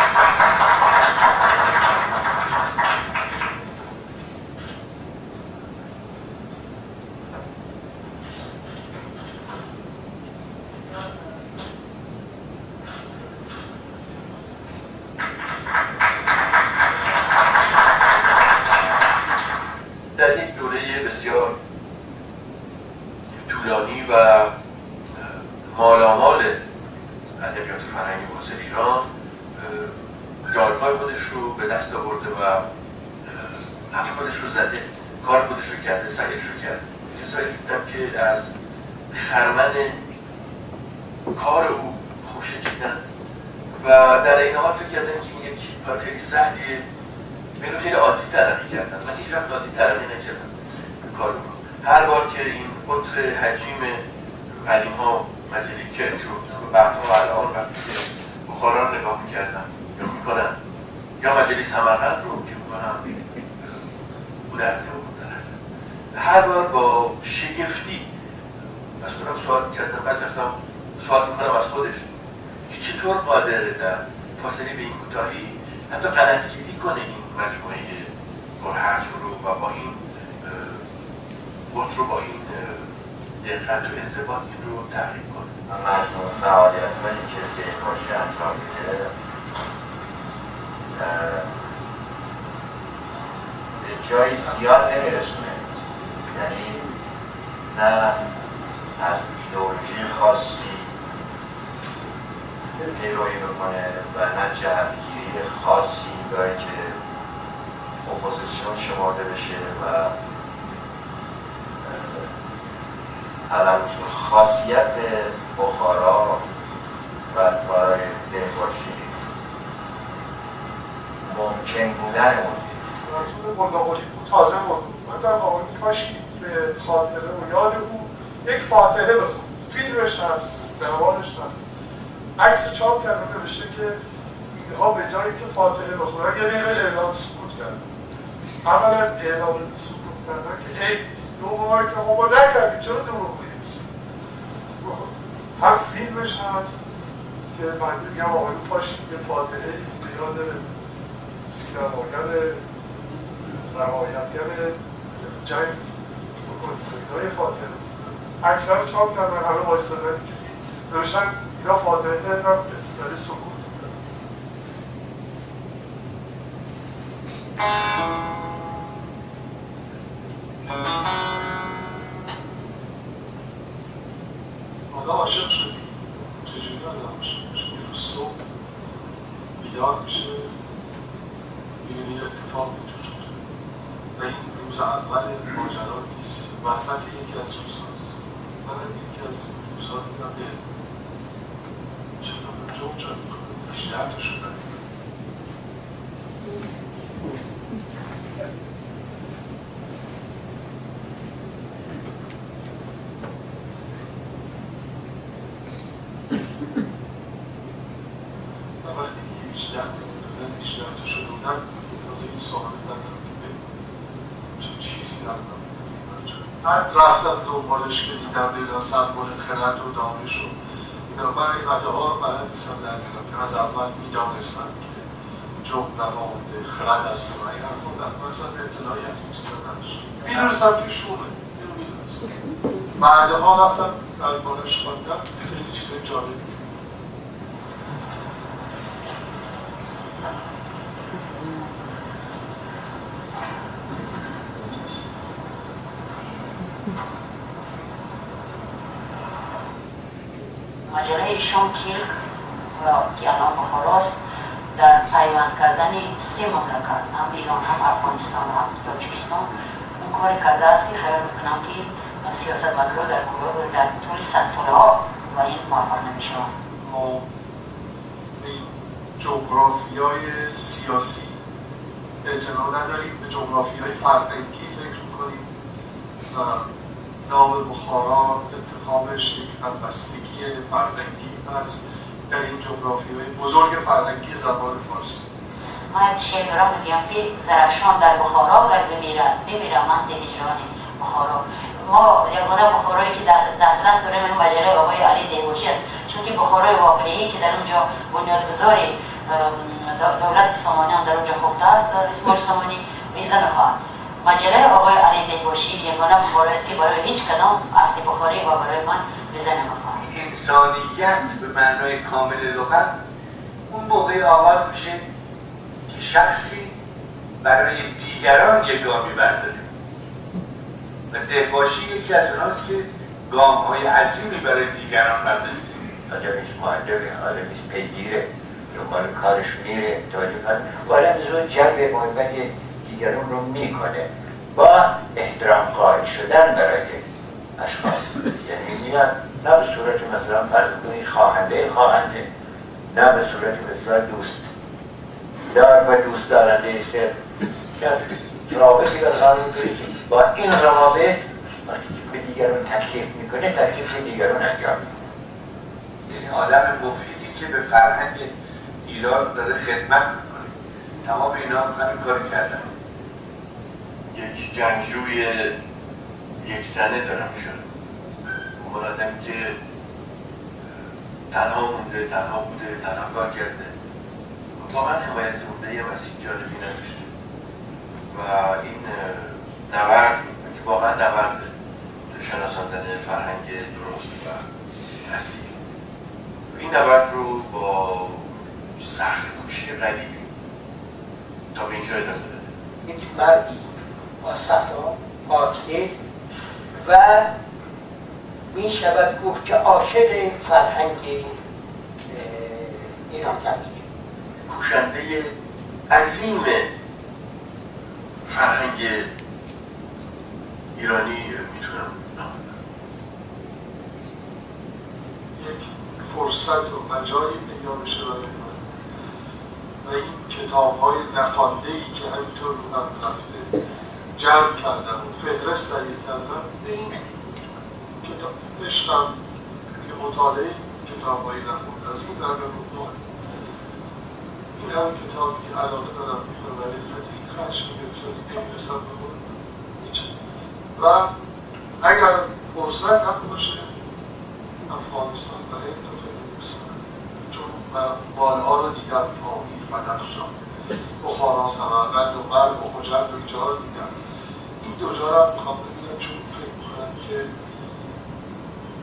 در یک دوره بسیار طولانی و مالامال ادبیات فرهنگی معاصر ایران جایگاه خودش رو به دست آورده و حرف خودش رو زده کار خودش رو کرده سعیش رو کرده کسایی دیدم که از خرمن کار او خوشه چیدن و در این حال فکر کردن که این یک کار خیلی سهلیه منو خیلی عادی ترقی کردن من هیچ وقت عادی ترقی نکردم کار رو هر بار که این قطر حجیم قدیم ها مجلی کرد رو بعدها الان وقتی که بخارا رو نگاه می‌کردم یا می‌کنن یا مجلی سمرقند رو که اون هم بودن هر بار با شگفتی از کنم سوال می‌کردم بعد وقتا سوال می‌کنم از خودش. که چطور قادره در فاصله به این کوتاهی حتی قلطگیری کنه این مجموعه پرحجم رو و با این قطر رو با این دقت و انضباط این رو تحریک کنه. مجموع فعالیت هایی که دهباشی انجام میده به جای زیاد نمیرسونه. یعنی نه از ایدئولوژی خاصی پیروی بکنه و نه جهتگیری خاصی داره که اپوزیسیون شمارده بشه و علم خاصیت بخارا و کارهای دهباشی ممکن بودن اون رسول ملاقلی تازه بود آقای کاشی به خاطره و یاد او یک فاتحه بخون. فیلمش هست دوانش هست. عکس چاپ کرده نوشته که اینها به جایی که فاتحه بخونن. یه دقیقه اعلام سکوت کردن اولا اعلام سکوت کردن که ای دوم که ما نکردی چرا دروغ میگید هم فیلمش هست که من میگم آقای پاشی به فاتحه به یاد سینماگر روایتگر جنگ های فاتحه. اکثر چاپ کردن همه وایستادن. که نوشتن اینا فاتحه کردن داره سکوت. حالا عاشق شدی. چجوری آدم عاشق میشه یه روز صبح بیدار میشه. می‌بینی اتفاق میتوجد و این روز اول ماجرا نیست. وسط یکی از روزهاست من یکی از روزها دیدم می‌کنم بیشتر تا شدن وقتی دیگه بیشتر بودن بیشتر تا شده بودن تازه این سوال دادم چه چیزی دارم بعد رفتم دنبالش که دیدم دیدم سرمال خرد و دانش و اینا من این قطعه ها بلد نیستم در که از اول می‌دانستم که جمع نماده خرد است و هم بودن من اصلا اطلاعی از این چیزا نداشت می‌دونستم که شوره اینو می‌دونستم. بعدها رفتم در بالش خواندم خیلی چیز جالبی ماجرای ایشون کیلک که الان بخاراست در پیوند کردن سه مملکت هم ایران هم افغانستان هم تاجیکستان. اون کار کرده است که خیال می‌کنم که سیاست مدار در گروه در طول صد ساله ها و این موفق نمیشه ما جغرافیای سیاسی اعتنا نداریم به جغرافیای فرهنگی فکر می‌کنیم و نام بخارا انتخابش یک همبستگی فرهنگی هست در این جغرافی های بزرگ فرهنگی زبان فارسی. من یک شعر دارم میگم که زرفشان در بخارا اگر بمیرد بمیرم من زیر هجران بخارا ما یگانه بخارایی که دست دست داریم این مجله آقای علی دیوشی است. چون که بخارای واقعی که در اونجا بنیادگذاری دولت سامانیان در اونجا خفته است اسماعیل سامانی ویزه می‌خواهد مجله آقای علی دیگوشی یگانه بخاری است که برای هیچ کدام اصل بخاری و برای من ویزه نمی‌خواهد انسانیت به معنای کامل لغت اون موقع آغاز میشه که شخصی برای دیگران یک گامی برداره و دهباشی یکی از اوناست که گام های عظیمی برای دیگران برداره آدمش معدبه آدمش پیگیره دنبال کارش میره تاجیبت و آدم زود جلب محبت دیگران رو می‌کنه. با احترام قائل شدن برای اشخاص. یعنی میاد نه به صورت مثلا فرض کنید خواهنده خواهنده. نه به صورت مثلا دوست. دار و دوست دارنده سر رابطی برقرار می‌کنه که با این روابط به دیگران تکلیف می‌کنه تکلیف دیگران انجام یعنی آدم مفیدی که به فرهنگ ایران داره خدمت می‌کنه. تمام اینا همین کار کردن. یک جنگجوی یک تنه دارم شد آدمی که تنها مونده تنها بوده تنها کار کرده. واقعا حمایت مونده یه مسیح جالبی نداشته. و این نبرد که واقعا نبرد شناساندن فرهنگ درست و اصیل. این نبرد رو با سخت کوشی غریبی تا به اینجا ادامه داده. یک مردی با صفا قاطع و می شود گفت که عاشق فرهنگ ایران زمین پوشنده عظیم فرهنگ ایرانی می‌تونم یک فرصت و مجالی پیدا بشه برای من. و این کتاب های نخوانده ای که همینطور رو هم رفته جمع کردم و فهرست تهیه کردم به این کتاب عشقم که مطالعه کتاب های نخونده از این در به این هم کتابی که علاقه دارم می‌کنم ولی علت این خشم گرفتاری نمی‌رسم اون و اگر فرصت هم باشه افغانستان برای دو دارم چون من بالها رو دیدم فامیل بدخشان بخارا سمرقند و مرگ و خجند و اینجا رو دیدم. این دو جا رو می‌خوام ببینم چون فکر می‌کنم که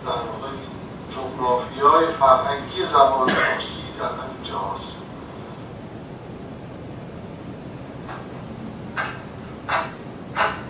در واقع جغرافیای فرهنگی زبان فارسی در همین جهاست Thank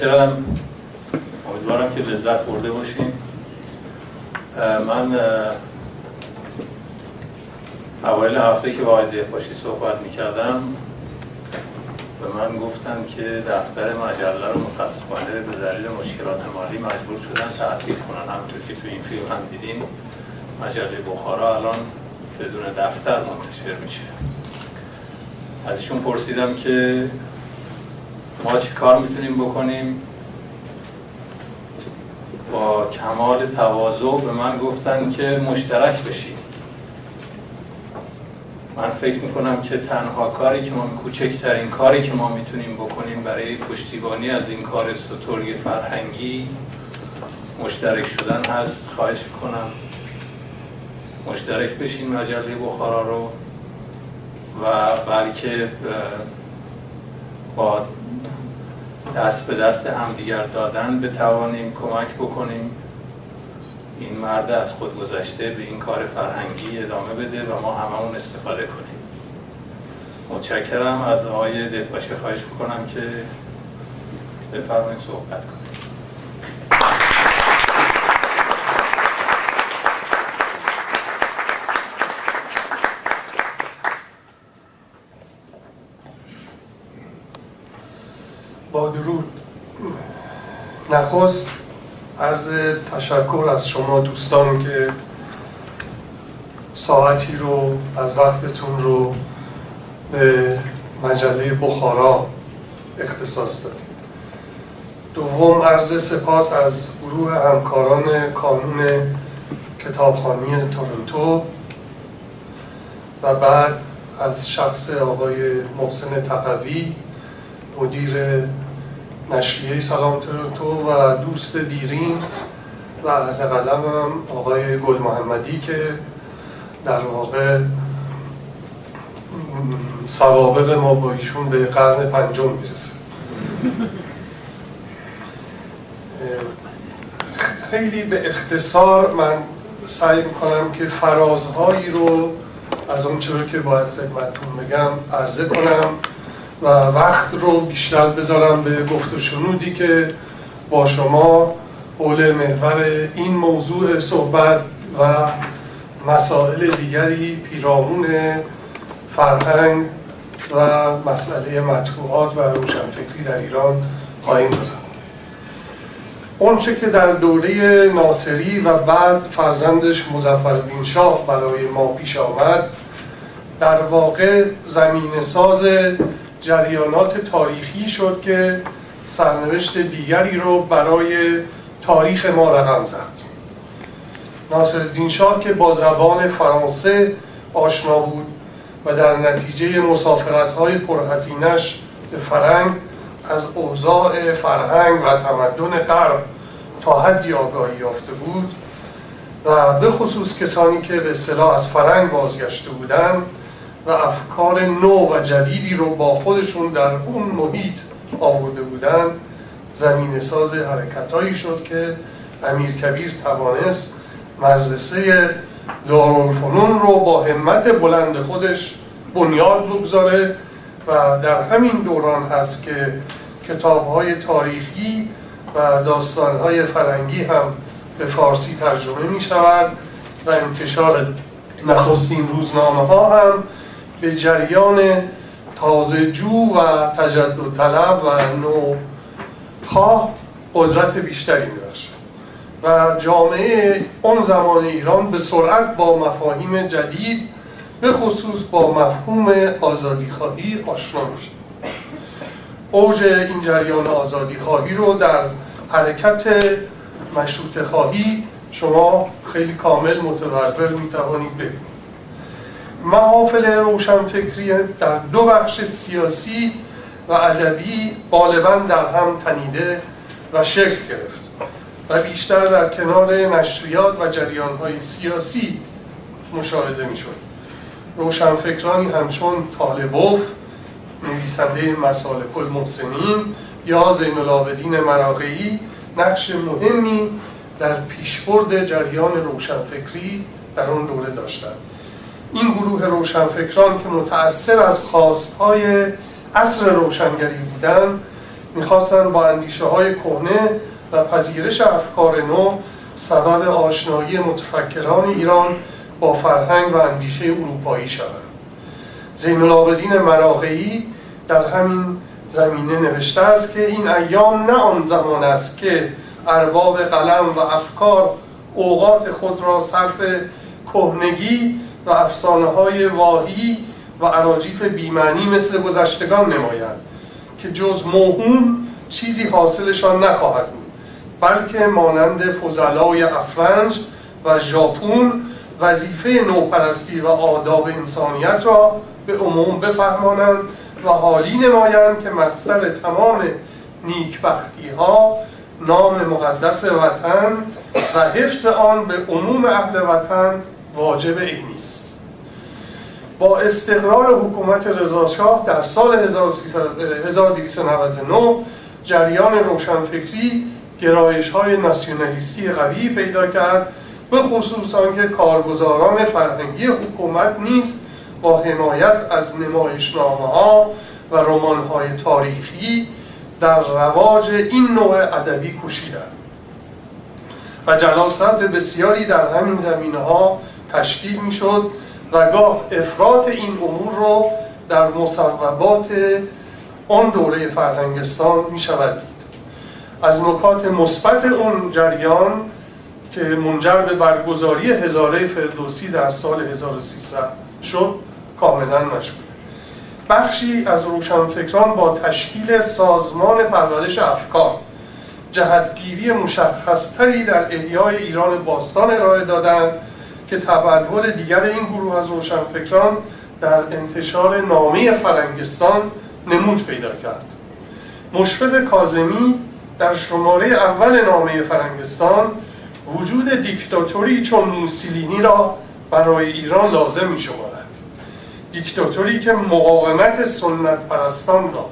متشکرم امیدوارم که لذت برده باشیم. من اوایل هفته که با آقای باشی صحبت می‌کردم به من گفتن که دفتر مجله رو متاسفانه به دلیل مشکلات مالی مجبور شدن تعطیل کنن. همونطور که تو این فیلم هم دیدیم مجله بخارا الان بدون دفتر منتشر میشه. ازشون پرسیدم که ما چی کار می‌تونیم بکنیم؟ با کمال تواضع به من گفتن که مشترک بشیم من فکر می‌کنم که تنها کاری که ما کوچکترین کاری که ما می‌تونیم بکنیم برای پشتیبانی از این کار سترگ فرهنگی مشترک شدن هست خواهش می‌کنم. مشترک بشین مجله بخارا رو و بلکه با دست به دست همدیگر دادن بتوانیم کمک بکنیم. این مرد از خود گذشته به این کار فرهنگی ادامه بده و ما هممون استفاده کنیم. متشکرم. از آقای دلباشه خواهش بکنم که بفرمایید صحبت کنیم با درود نخست عرض تشکر از شما دوستان که ساعتی رو از وقتتون رو به مجله بخارا اختصاص دادید. دوم عرض سپاس از گروه همکاران کانون کتابخانی تورنتو و بعد از شخص آقای محسن تقوی مدیر نشریه سلام تورنتو و دوست دیرین و اهل قلم هم آقای گل محمدی که در واقع سوابق ما با ایشون به قرن پنجم می‌رسه. خیلی به اختصار من سعی می‌کنم که فرازهایی رو از اون چرا که باید خدمتتون بگم عرضه کنم. و وقت رو بیشتر بذارم به گفت و شنودی که با شما حول محور این موضوع صحبت و مسائل دیگری پیرامون فرهنگ و مسئله مطبوعات و روشنفکری در ایران خواهیم دارم اونچه که در دوره ناصری و بعد فرزندش مزفردین شاه برای ما پیش آمد در واقع زمین ساز جریانات تاریخی شد که سرنوشت دیگری رو برای تاریخ ما رقم زد. ناصر شاه که با زبان فرانسه آشنا بود و در نتیجه مسافرت های پرهزینش به فرنگ از اوضاع فرهنگ و تمدن غرب تا حدی آگاهی یافته بود و به خصوص کسانی که به اصطلاح از فرنگ بازگشته بودند و افکار نو و جدیدی رو با خودشون در اون محیط آورده بودن. زمین ساز حرکتهایی شد که امیر کبیر توانست مدرسه دارالفنون رو با همت بلند خودش بنیاد بگذاره و در همین دوران هست که کتاب های تاریخی و داستان های فرنگی هم به فارسی ترجمه می شود و انتشار نخستین روزنامه ها هم به جریان تازه جو و تجدد طلب و نو خواه قدرت بیشتری میبخشه. و جامعه اون زمان ایران به سرعت با مفاهیم جدید به خصوص با مفهوم آزادی خواهی آشنا میشه. اوج این جریان آزادی خواهی رو در حرکت مشروط خواهی شما خیلی کامل متورور می‌توانید ببینید. محافل روشنفکری در دو بخش سیاسی و ادبی غالبا در هم تنیده و شکل گرفت و بیشتر در کنار نشریات و جریانهای سیاسی مشاهده می شد روشنفکرانی همچون طالبوف نویسنده مسالک المحسنین یا زین العابدین مراقعی نقش مهمی در پیشبرد جریان روشنفکری در آن دوره داشتند. این گروه روشنفکران که متأثر از خواستهای عصر روشنگری بودند می‌خواستند با اندیشه های کهنه و پذیرش افکار نو سبب آشنایی متفکران ایران با فرهنگ و اندیشه اروپایی شود زین العابدین مراغعی در همین زمینه نوشته است که این ایام نه آن زمان است که ارباب قلم و افکار اوقات خود را صرف کهنگی و افسانه های واهی و عراجیف بیمعنی مثل گذشتگان نمایند که جز موهوم چیزی حاصلشان نخواهد بود بلکه مانند فضلای افرنج و ژاپون وظیفه نوپرستی و آداب انسانیت را به عموم بفهمانند و حالی نمایند که مستر تمام نیکبختی ها نام مقدس وطن و حفظ آن به عموم اهل وطن واجب اینی است با استقرار حکومت رضاشاه در سال 1299 جریان روشنفکری گرایش های ناسیونالیستی قوی پیدا کرد به خصوص آنکه کارگزاران فرهنگی حکومت نیز با حمایت از نمایشنامه ها و رمان های تاریخی در رواج این نوع ادبی کوشیدند. و جلاسات بسیاری در همین زمینه ها تشکیل می شد و گاه افراط این امور رو در مصوبات آن دوره فرهنگستان می شود دید. از نکات مثبت اون جریان که منجر به برگزاری هزاره فردوسی در سال 1300 شد کاملا مشهود بخشی از روشنفکران با تشکیل سازمان پرورش افکار جهتگیری مشخصتری در احیای ایران باستان ارائه دادند که تبلور دیگر این گروه از روشنفکران در انتشار نامه فرنگستان نمود پیدا کرد. مشفق کازمی در شماره اول نامه فرنگستان وجود دیکتاتوری چون موسیلینی را برای ایران لازم می شمارد دیکتاتوری که مقاومت سنت پرستان را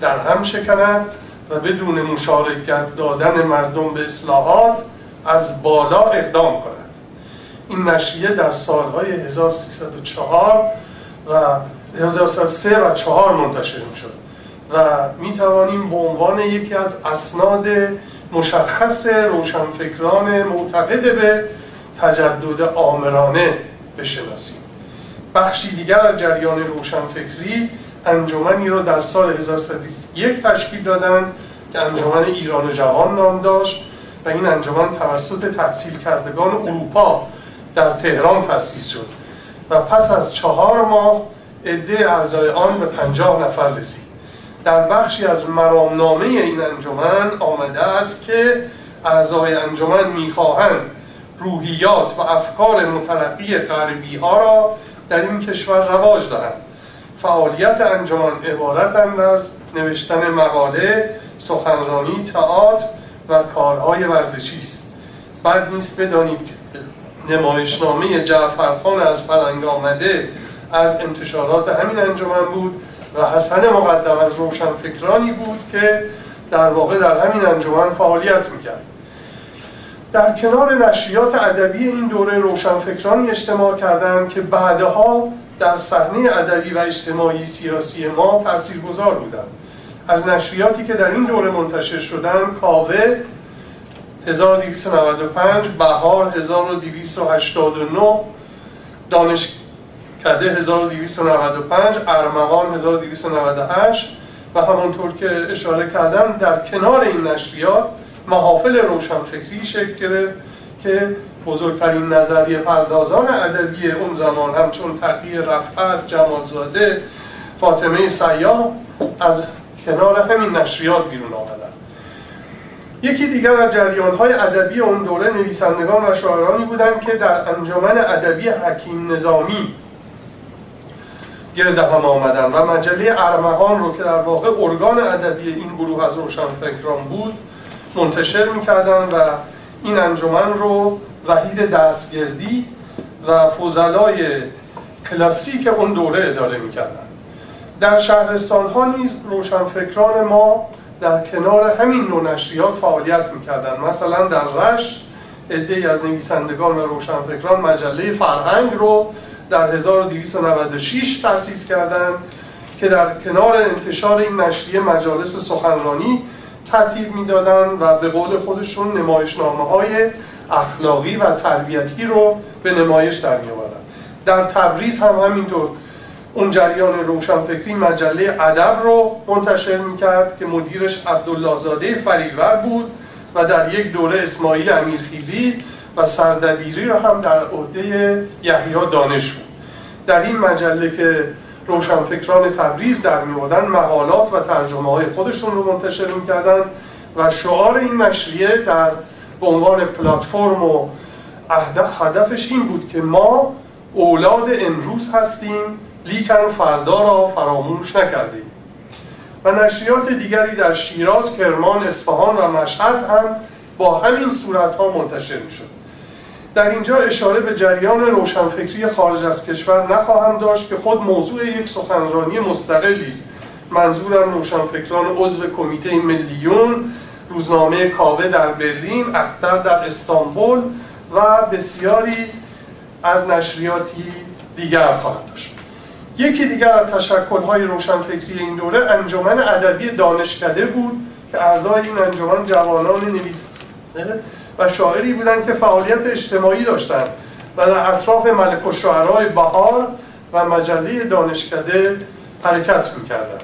در هم شکند و بدون مشارکت دادن مردم به اصلاحات از بالا اقدام کند. این نشریه در سالهای 1304 و 1303 و 4 منتشر می شد و می توانیم به عنوان یکی از اسناد مشخص روشنفکران معتقد به تجدد آمرانه بشناسیم. بخشی دیگر از جریان روشنفکری انجمنی را در سال 1301 تشکیل دادند که انجمن ایران جوان نام داشت و این انجمن توسط تحصیل کردگان اروپا در تهران تأسیس شد و پس از چهار ماه عده اعضای آن به پنجاه نفر رسید. در بخشی از مرامنامه این انجمن آمده است که اعضای انجمن می‌خواهند روحیات و افکار مترقی غربی ها را در این کشور رواج دارند فعالیت انجمن عبارتند از نوشتن مقاله سخنرانی تئاتر و کارهای ورزشی است. بعد نیست بدانید که نمایشنامه جعفرخان از فرنگ آمده از انتشارات همین انجمن بود و حسن مقدم از روشنفکرانی بود که در واقع در همین انجمن فعالیت می‌کرد. در کنار نشریات ادبی این دوره روشنفکرانی اجتماع کردند که بعدها در صحنه ادبی و اجتماعی سیاسی ما تاثیرگذار بودند. از نشریاتی که در این دوره منتشر شدند کاوه 1295 بهار 1289 دانشکده 1295 ارمغان 1298 و همانطور که اشاره کردم در کنار این نشریات محافل روشنفکری شکل گرفت که بزرگترین نظریه پردازان ادبی اون زمان همچون تقیی رفعت جمالزاده فاطمه سیاه از کنار همین نشریات بیرون آمدن یکی دیگر از جریان های ادبی اون دوره نویسندگان و شاعرانی بودند که در انجمن ادبی حکیم نظامی گرد هم آمدن و مجله ارمغان رو که در واقع ارگان ادبی این گروه از روشنفکران بود منتشر می‌کردن و این انجمن رو وحید دستگردی و فوزلای کلاسیک اون دوره اداره می‌کردن در شهرستان ها نیز روشنفکران ما در کنار همین نوع نشریات فعالیت می‌کردن. مثلا در رشت عدهای از نویسندگان و روشنفکران مجله فرهنگ رو در 1296 تأسیس کردند که در کنار انتشار این نشریه مجالس سخنرانی ترتیب می‌دادند و به قول خودشون نمایشنامه های اخلاقی و تربیتی رو به نمایش در می در تبریز هم همینطور اون جریان روشنفکری مجله ادب رو منتشر می‌کرد که مدیرش عبدالله فریور بود و در یک دوره اسماعیل امیرخیزی و سردبیری رو هم در عهده یحیی دانش بود. در این مجله که روشنفکران تبریز در میوردن مقالات و ترجمه های خودشون رو منتشر می‌کردن و شعار این نشریه در به عنوان پلتفرم و هدفش این بود که ما اولاد امروز هستیم لیکن فردا را فراموش نکردیم. و نشریات دیگری در شیراز، کرمان، اصفهان و مشهد هم با همین صورت ها منتشر می شد. در اینجا اشاره به جریان روشنفکری خارج از کشور نخواهم داشت که خود موضوع یک سخنرانی مستقلی است. منظورم روشنفکران عضو کمیته ملیون روزنامه کاوه در برلین اختر در استانبول و بسیاری از نشریاتی دیگر خواهد داشت. یکی دیگر از تشکل‌های روشنفکری این دوره انجمن ادبی دانشکده بود که اعضای این انجمن جوانان نویسنده و شاعری بودند که فعالیت اجتماعی داشتند و در اطراف ملک و شعرهای بهار و مجله دانشکده حرکت می‌کردند.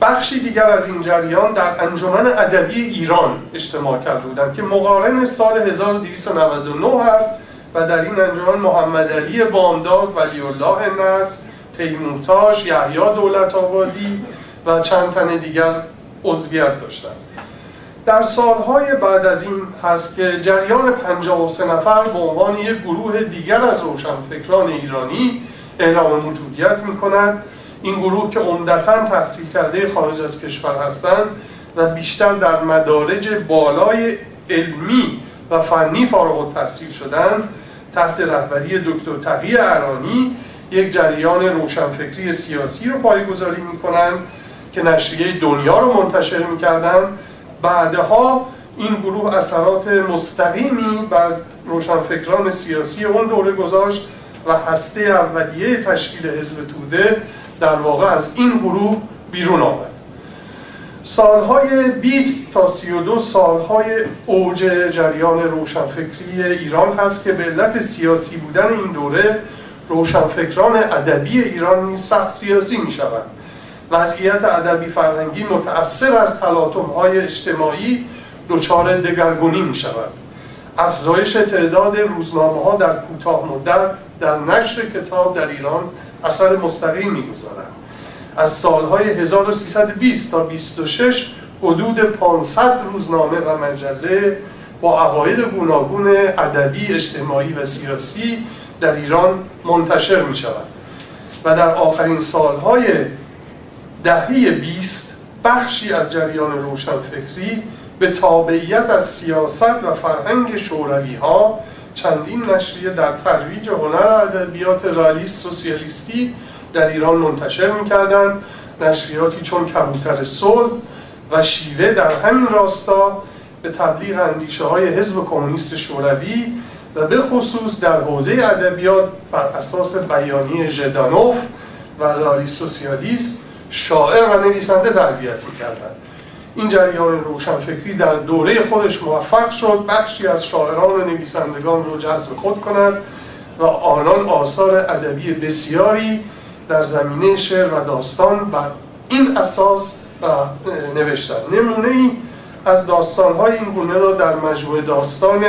بخشی دیگر از این جریان در انجمن ادبی ایران اجتماع کرده بودند که مقارن سال 1299 است و در این انجمن محمد علی بامداد ولی الله نصر تیمورتاش یحیی دولت آبادی و چند تن دیگر عضویت داشتند. در سالهای بعد از این هست که جریان 53 نفر به عنوان یک گروه دیگر از روشنفکران ایرانی اعلام موجودیت می کنند این گروه که عمدتا تحصیل کرده خارج از کشور هستند و بیشتر در مدارج بالای علمی و فنی فارغ التحصیل شدند. تحت رهبری دکتر تقی ارانی یک جریان روشنفکری سیاسی رو پایگذاری می‌کنند که نشریه دنیا رو منتشر می‌کردند بعدها این گروه اثرات مستقیمی بر روشنفکران سیاسی اون دوره گذاشت و هسته اولیه تشکیل حزب توده در واقع از این گروه بیرون آمد سالهای 20 تا 32 سالهای اوج جریان روشنفکری ایران هست که به علت سیاسی بودن این دوره روشنفکران ادبی ایران سخت سیاسی می شوند وضعیت ادبی فرهنگی متأثر از تلاطم های اجتماعی دچار دگرگونی می شود افزایش تعداد روزنامه ها در کوتاه مدت در نشر کتاب در ایران اثر مستقیم می‌گذارند از سالهای 1320 تا 26 حدود 500 روزنامه و مجله با عقاید گوناگون ادبی اجتماعی و سیاسی در ایران منتشر می شود و در آخرین سالهای دهه 20 بخشی از جریان روشنفکری به تابعیت از سیاست و فرهنگ شوروی ها چندین نشریه در ترویج هنر ادبیات رالیست سوسیالیستی در ایران منتشر می‌کردند نشریاتی چون کبوتر صلح و شیوه در همین راستا به تبلیغ اندیشه های حزب کمونیست شوروی و به خصوص در حوزه ادبیات بر اساس بیانیه ژدانوف و رالی سوسیالیست شاعر و نویسنده تربیت می‌کردند. این جریان روشنفکری در دوره خودش موفق شد بخشی از شاعران و نویسندگان رو جذب خود کند و آنان آثار ادبی بسیاری در زمینه شعر و داستان بر این اساس نوشتن. نمونه ای از داستانهای این گونه را در مجموعه داستان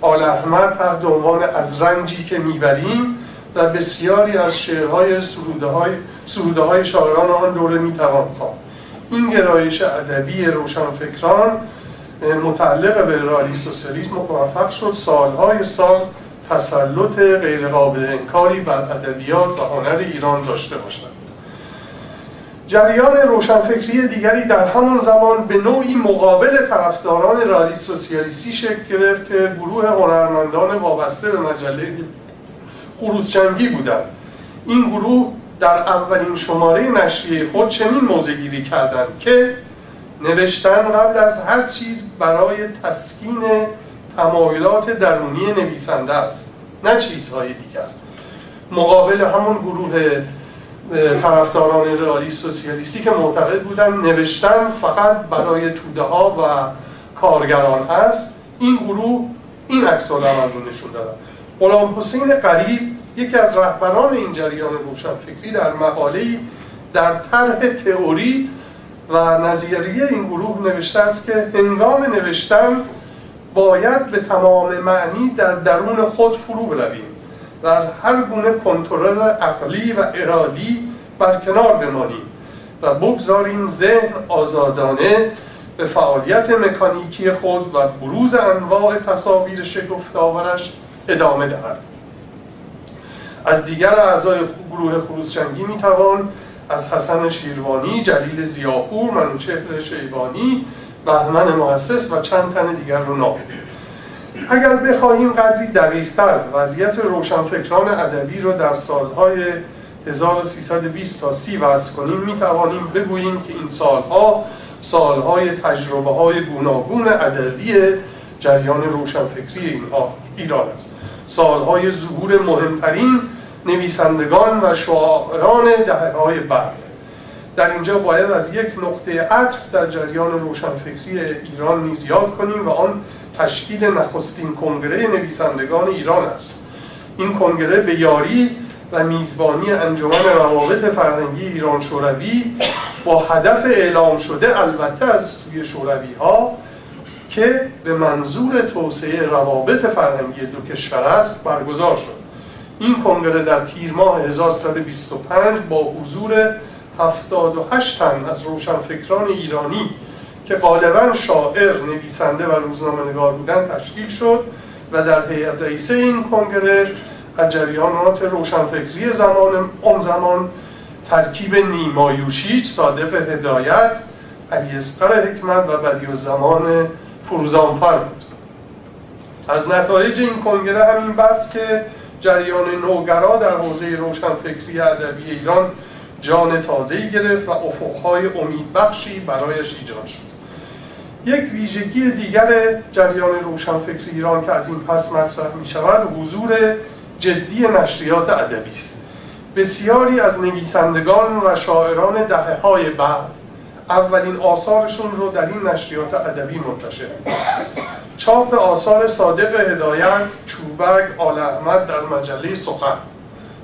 آل احمد تحت عنوان از رنجی که می‌بریم و بسیاری از شعرهای سروده های, سروده های شاعران آن دوره می‌توان خواند. این گرایش ادبی روشنفکران متعلق به رالی سوسیالیسم موفق شد سالهای سال تسلط غیرقابل انکاری بر ادبیات و هنر ایران داشته باشند جریان روشنفکری دیگری در همان زمان به نوعی مقابل طرفداران رالی سوسیالیستی شکل گرفت که گروه هنرمندان وابسته به مجله خروزچنگی بودند. این گروه در اولین شماره نشریه خود چنین موزگیری کردند که نوشتن قبل از هر چیز برای تسکین تمایلات درونی نویسنده است نه چیزهای دیگر. مقابل همون گروه طرفداران رئالی سوسیالیستی که معتقد بودن نوشتن فقط برای توده ها و کارگران هست این گروه این عکس رو نشون دادن. غلام حسین قریب یکی از رهبران این جریان روشنفکری در مقاله‌ای در طرح تئوری و نظریه این گروه نوشته است که هنگام نوشتن باید به تمام معنی در درون خود فرو برویم و از هر گونه کنترل عقلی و ارادی برکنار بمانیم و بگذاریم ذهن آزادانه به فعالیت مکانیکی خود و بروز انواع تصاویر شگفت‌آورش ادامه دهد. از دیگر اعضای گروه خروزچنگی می‌توان از حسن شیروانی، جلیل زیاپور، منوچهر شیبانی، بهمن محسس و چند تن دیگر رو نام اگر بخواهیم قدری دقیقتر وضعیت روشنفکران ادبی رو در سالهای 1320 تا 30 وضع کنیم می توانیم بگوییم که این سالها سالهای تجربه های گوناگون ادبی جریان روشنفکری اینها ایران است. سالهای ظهور مهمترین نویسندگان و شاعران دهه های بعد. در اینجا باید از یک نقطه عطف در جریان روشنفکری ایران نیز یاد کنیم و آن تشکیل نخستین کنگره نویسندگان ایران است. این کنگره به یاری و میزبانی انجمن روابط فرهنگی ایران شوروی با هدف اعلام شده البته از سوی شوروی ها که به منظور توسعه روابط فرهنگی دو کشور است برگزار شد. این کنگره در تیر ماه 1325 با حضور 78 تن از روشنفکران ایرانی که غالبا شاعر، نویسنده و روزنامه نگار بودن تشکیل شد و در هیئت رئیسه این کنگره از جریانات روشنفکری زمان اون زمان ترکیب نیمایوشیچ، صادق هدایت، علی اسقر حکمت و بدی زمان فروزانفر بود. از نتایج این کنگره همین بس که جریان نوگرا در حوزه روشنفکری ادبی ایران جان تازه‌ای گرفت و افقهای امیدبخشی برایش ایجاد شد. یک ویژگی دیگر جریان روشنفکری ایران که از این پس مطرح می شود حضور جدی نشریات ادبی است. بسیاری از نویسندگان و شاعران دهه های بعد اولین آثارشون رو در این نشریات ادبی منتشر چاپ آثار صادق هدایت چوبک آل احمد در مجله سخن.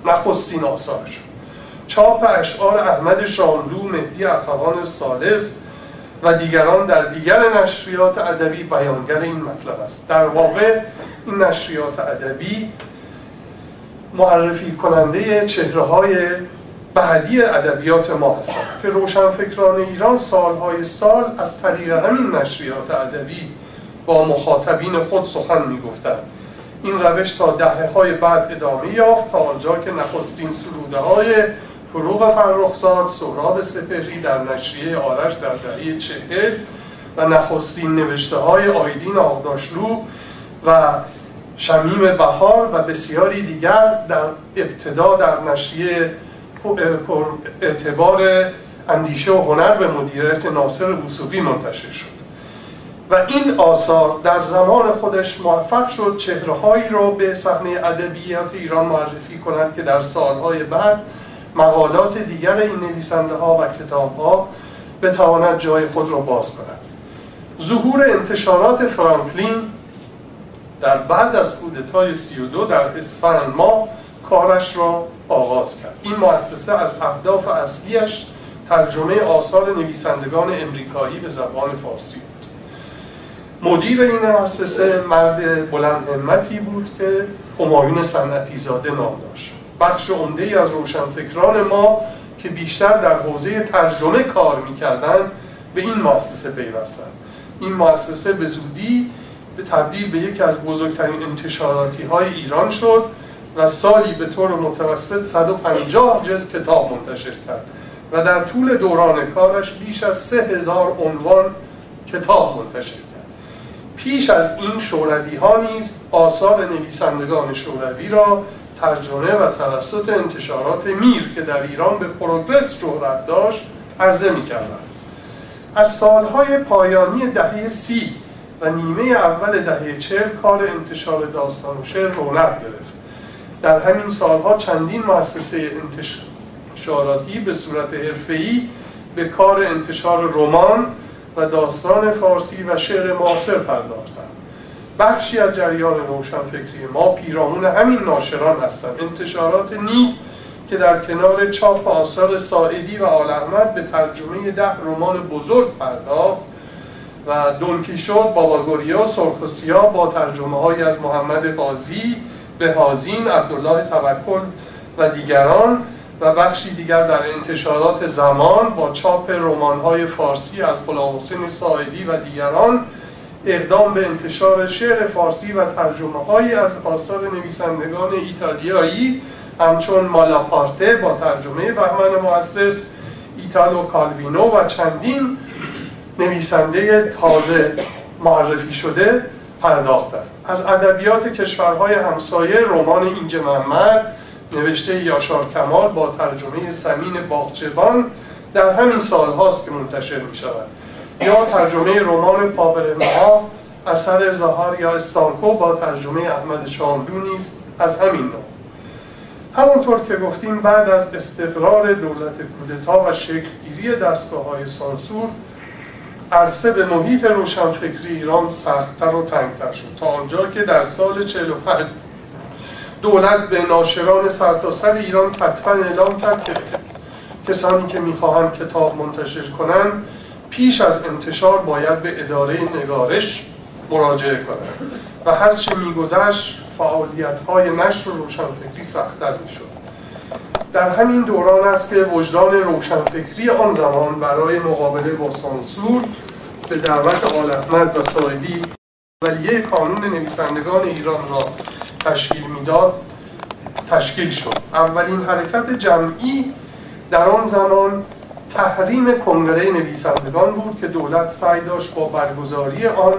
نخستین آثارشون. چاپ اشعار احمد شاملو مهدی اخوان سالس و دیگران در دیگر نشریات ادبی بیانگر این مطلب است. در واقع این نشریات ادبی معرفی کننده چهره های بعدی ادبیات ما هستند که روشنفکران ایران سالهای سال از طریق همین نشریات ادبی با مخاطبین خود سخن می‌گفتند. این روش تا دهه های بعد ادامه یافت تا آنجا که نخستین سروده های فروغ فرخزاد سهراب سپهری در نشریه آرش در دهه چهل و نخستین نوشته های آیدین آقداشلو و شمیم بهار و بسیاری دیگر در ابتدا در نشریه اعتبار اندیشه و هنر به مدیریت ناصر وسوقی منتشر شد. و این آثار در زمان خودش موفق شد چهرههایی را به صحنه ادبیات ایران معرفی کند که در سالهای بعد مقالات دیگر این نویسنده ها و کتاب ها بتواند جای خود را باز کند. ظهور انتشارات فرانکلین در بعد از کودتای 32 در اسفند ماه کارش را آغاز کرد. این مؤسسه از اهداف اصلیش ترجمه آثار نویسندگان امریکایی به زبان فارسی بود. مدیر این مؤسسه مرد بلند همتی بود که همایون صنعتی زاده نام داشت. بخش عمده ای از روشنفکران ما که بیشتر در حوزه ترجمه کار می‌کردند به این مؤسسه پیوستند. این مؤسسه به زودی به تبدیل به یکی از بزرگترین انتشاراتی های ایران شد و سالی به طور متوسط 150 جلد کتاب منتشر کرد و در طول دوران کارش بیش از 3000 عنوان کتاب منتشر کرد. پیش از این شوروی ها نیز آثار نویسندگان شوروی را ترجمه و توسط انتشارات میر که در ایران به پروگرس جهرت داشت عرضه می کردن. از سالهای پایانی دهه سی و نیمه اول دهه چهل کار انتشار داستان و شعر رونق گرفت در همین سالها چندین مؤسسه انتشاراتی به صورت حرفه‌ای به کار انتشار رمان و داستان فارسی و شعر معاصر پرداختند بخشی از جریان روشنفکری ما پیرامون همین ناشران هستند. انتشارات نیک که در کنار چاپ آثار ساعدی و آل احمد به ترجمه ده رمان بزرگ پرداخت و دونکیشوت باباگوریا سرخ و سیاه با ترجمه های از محمد قاضی هازین عبدالله توکل و دیگران و بخشی دیگر در انتشارات زمان با چاپ رمان‌های فارسی از غلام حسین و دیگران اقدام به انتشار شعر فارسی و ترجمه هایی از آثار نویسندگان ایتالیایی همچون مالاپارته با ترجمه بهمن مؤسس ایتالو کالوینو و چندین نویسنده تازه معرفی شده پرداختند از ادبیات کشورهای همسایه رمان اینج محمد نوشته یاشار کمال با ترجمه سمین باغچبان در همین سال هاست که منتشر می شود یا ترجمه رمان پاورمها اثر زهار یا استانکو با ترجمه احمد شاملو نیز از همین نوع. همونطور که گفتیم بعد از استقرار دولت کودتا و شکلگیری دستگاه های سانسور عرصه به محیط روشنفکری ایران سختتر و تنگتر شد. تا آنجا که در سال 45 دولت به ناشران سرتاسر ایران کتبا اعلام کرد که کسانی که می‌خواهند کتاب منتشر کنند پیش از انتشار باید به اداره نگارش مراجعه کنند و هرچه میگذشت فعالیت های نشر و روشنفکری سختتر می‌شد. در همین دوران است که وجدان روشنفکری آن زمان برای مقابله با سانسور به دعوت آل احمد و سایدی ولیه کانون نویسندگان ایران را تشکیل می‌داد تشکیل شد. اولین حرکت جمعی در آن زمان تحریم کنگره نویسندگان بود که دولت سعی داشت با برگزاری آن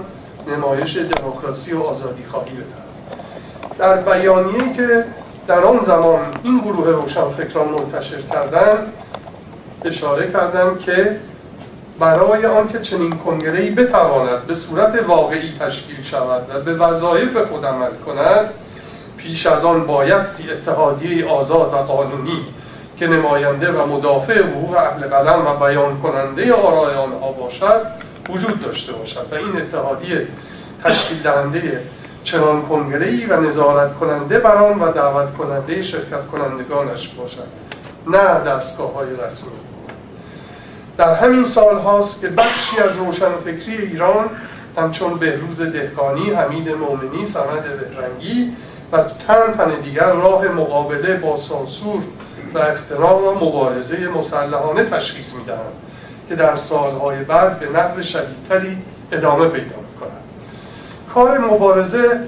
نمایش دموکراسی و آزادی خواهی بدهد. در بیانیه‌ای که در آن زمان این گروه روشنفکران منتشر کردند اشاره کردند که برای آنکه چنین کنگره‌ای بتواند به صورت واقعی تشکیل شود و به وظایف خود عمل کند پیش از آن بایستی اتحادیه آزاد و قانونی که نماینده و مدافع حقوق اهل قلم و بیان کننده آرای آنها باشد وجود داشته باشد و این اتحادیه تشکیل دهنده چنان کنگره‌ای و نظارت کننده بر آن و دعوت کننده شرکت کنندگانش باشد نه دستگاه های رسمی. در همین سال هاست که بخشی از روشنفکری ایران همچون بهروز دهقانی، حمید مومنی، سمد بهرنگی و چند تن دیگر راه مقابله با سانسور و اختراع را مبارزه مسلحانه تشخیص می‌دهند که در سالهای بعد به نحو شدیدتری ادامه پیدا می‌کنند. کار مبارزه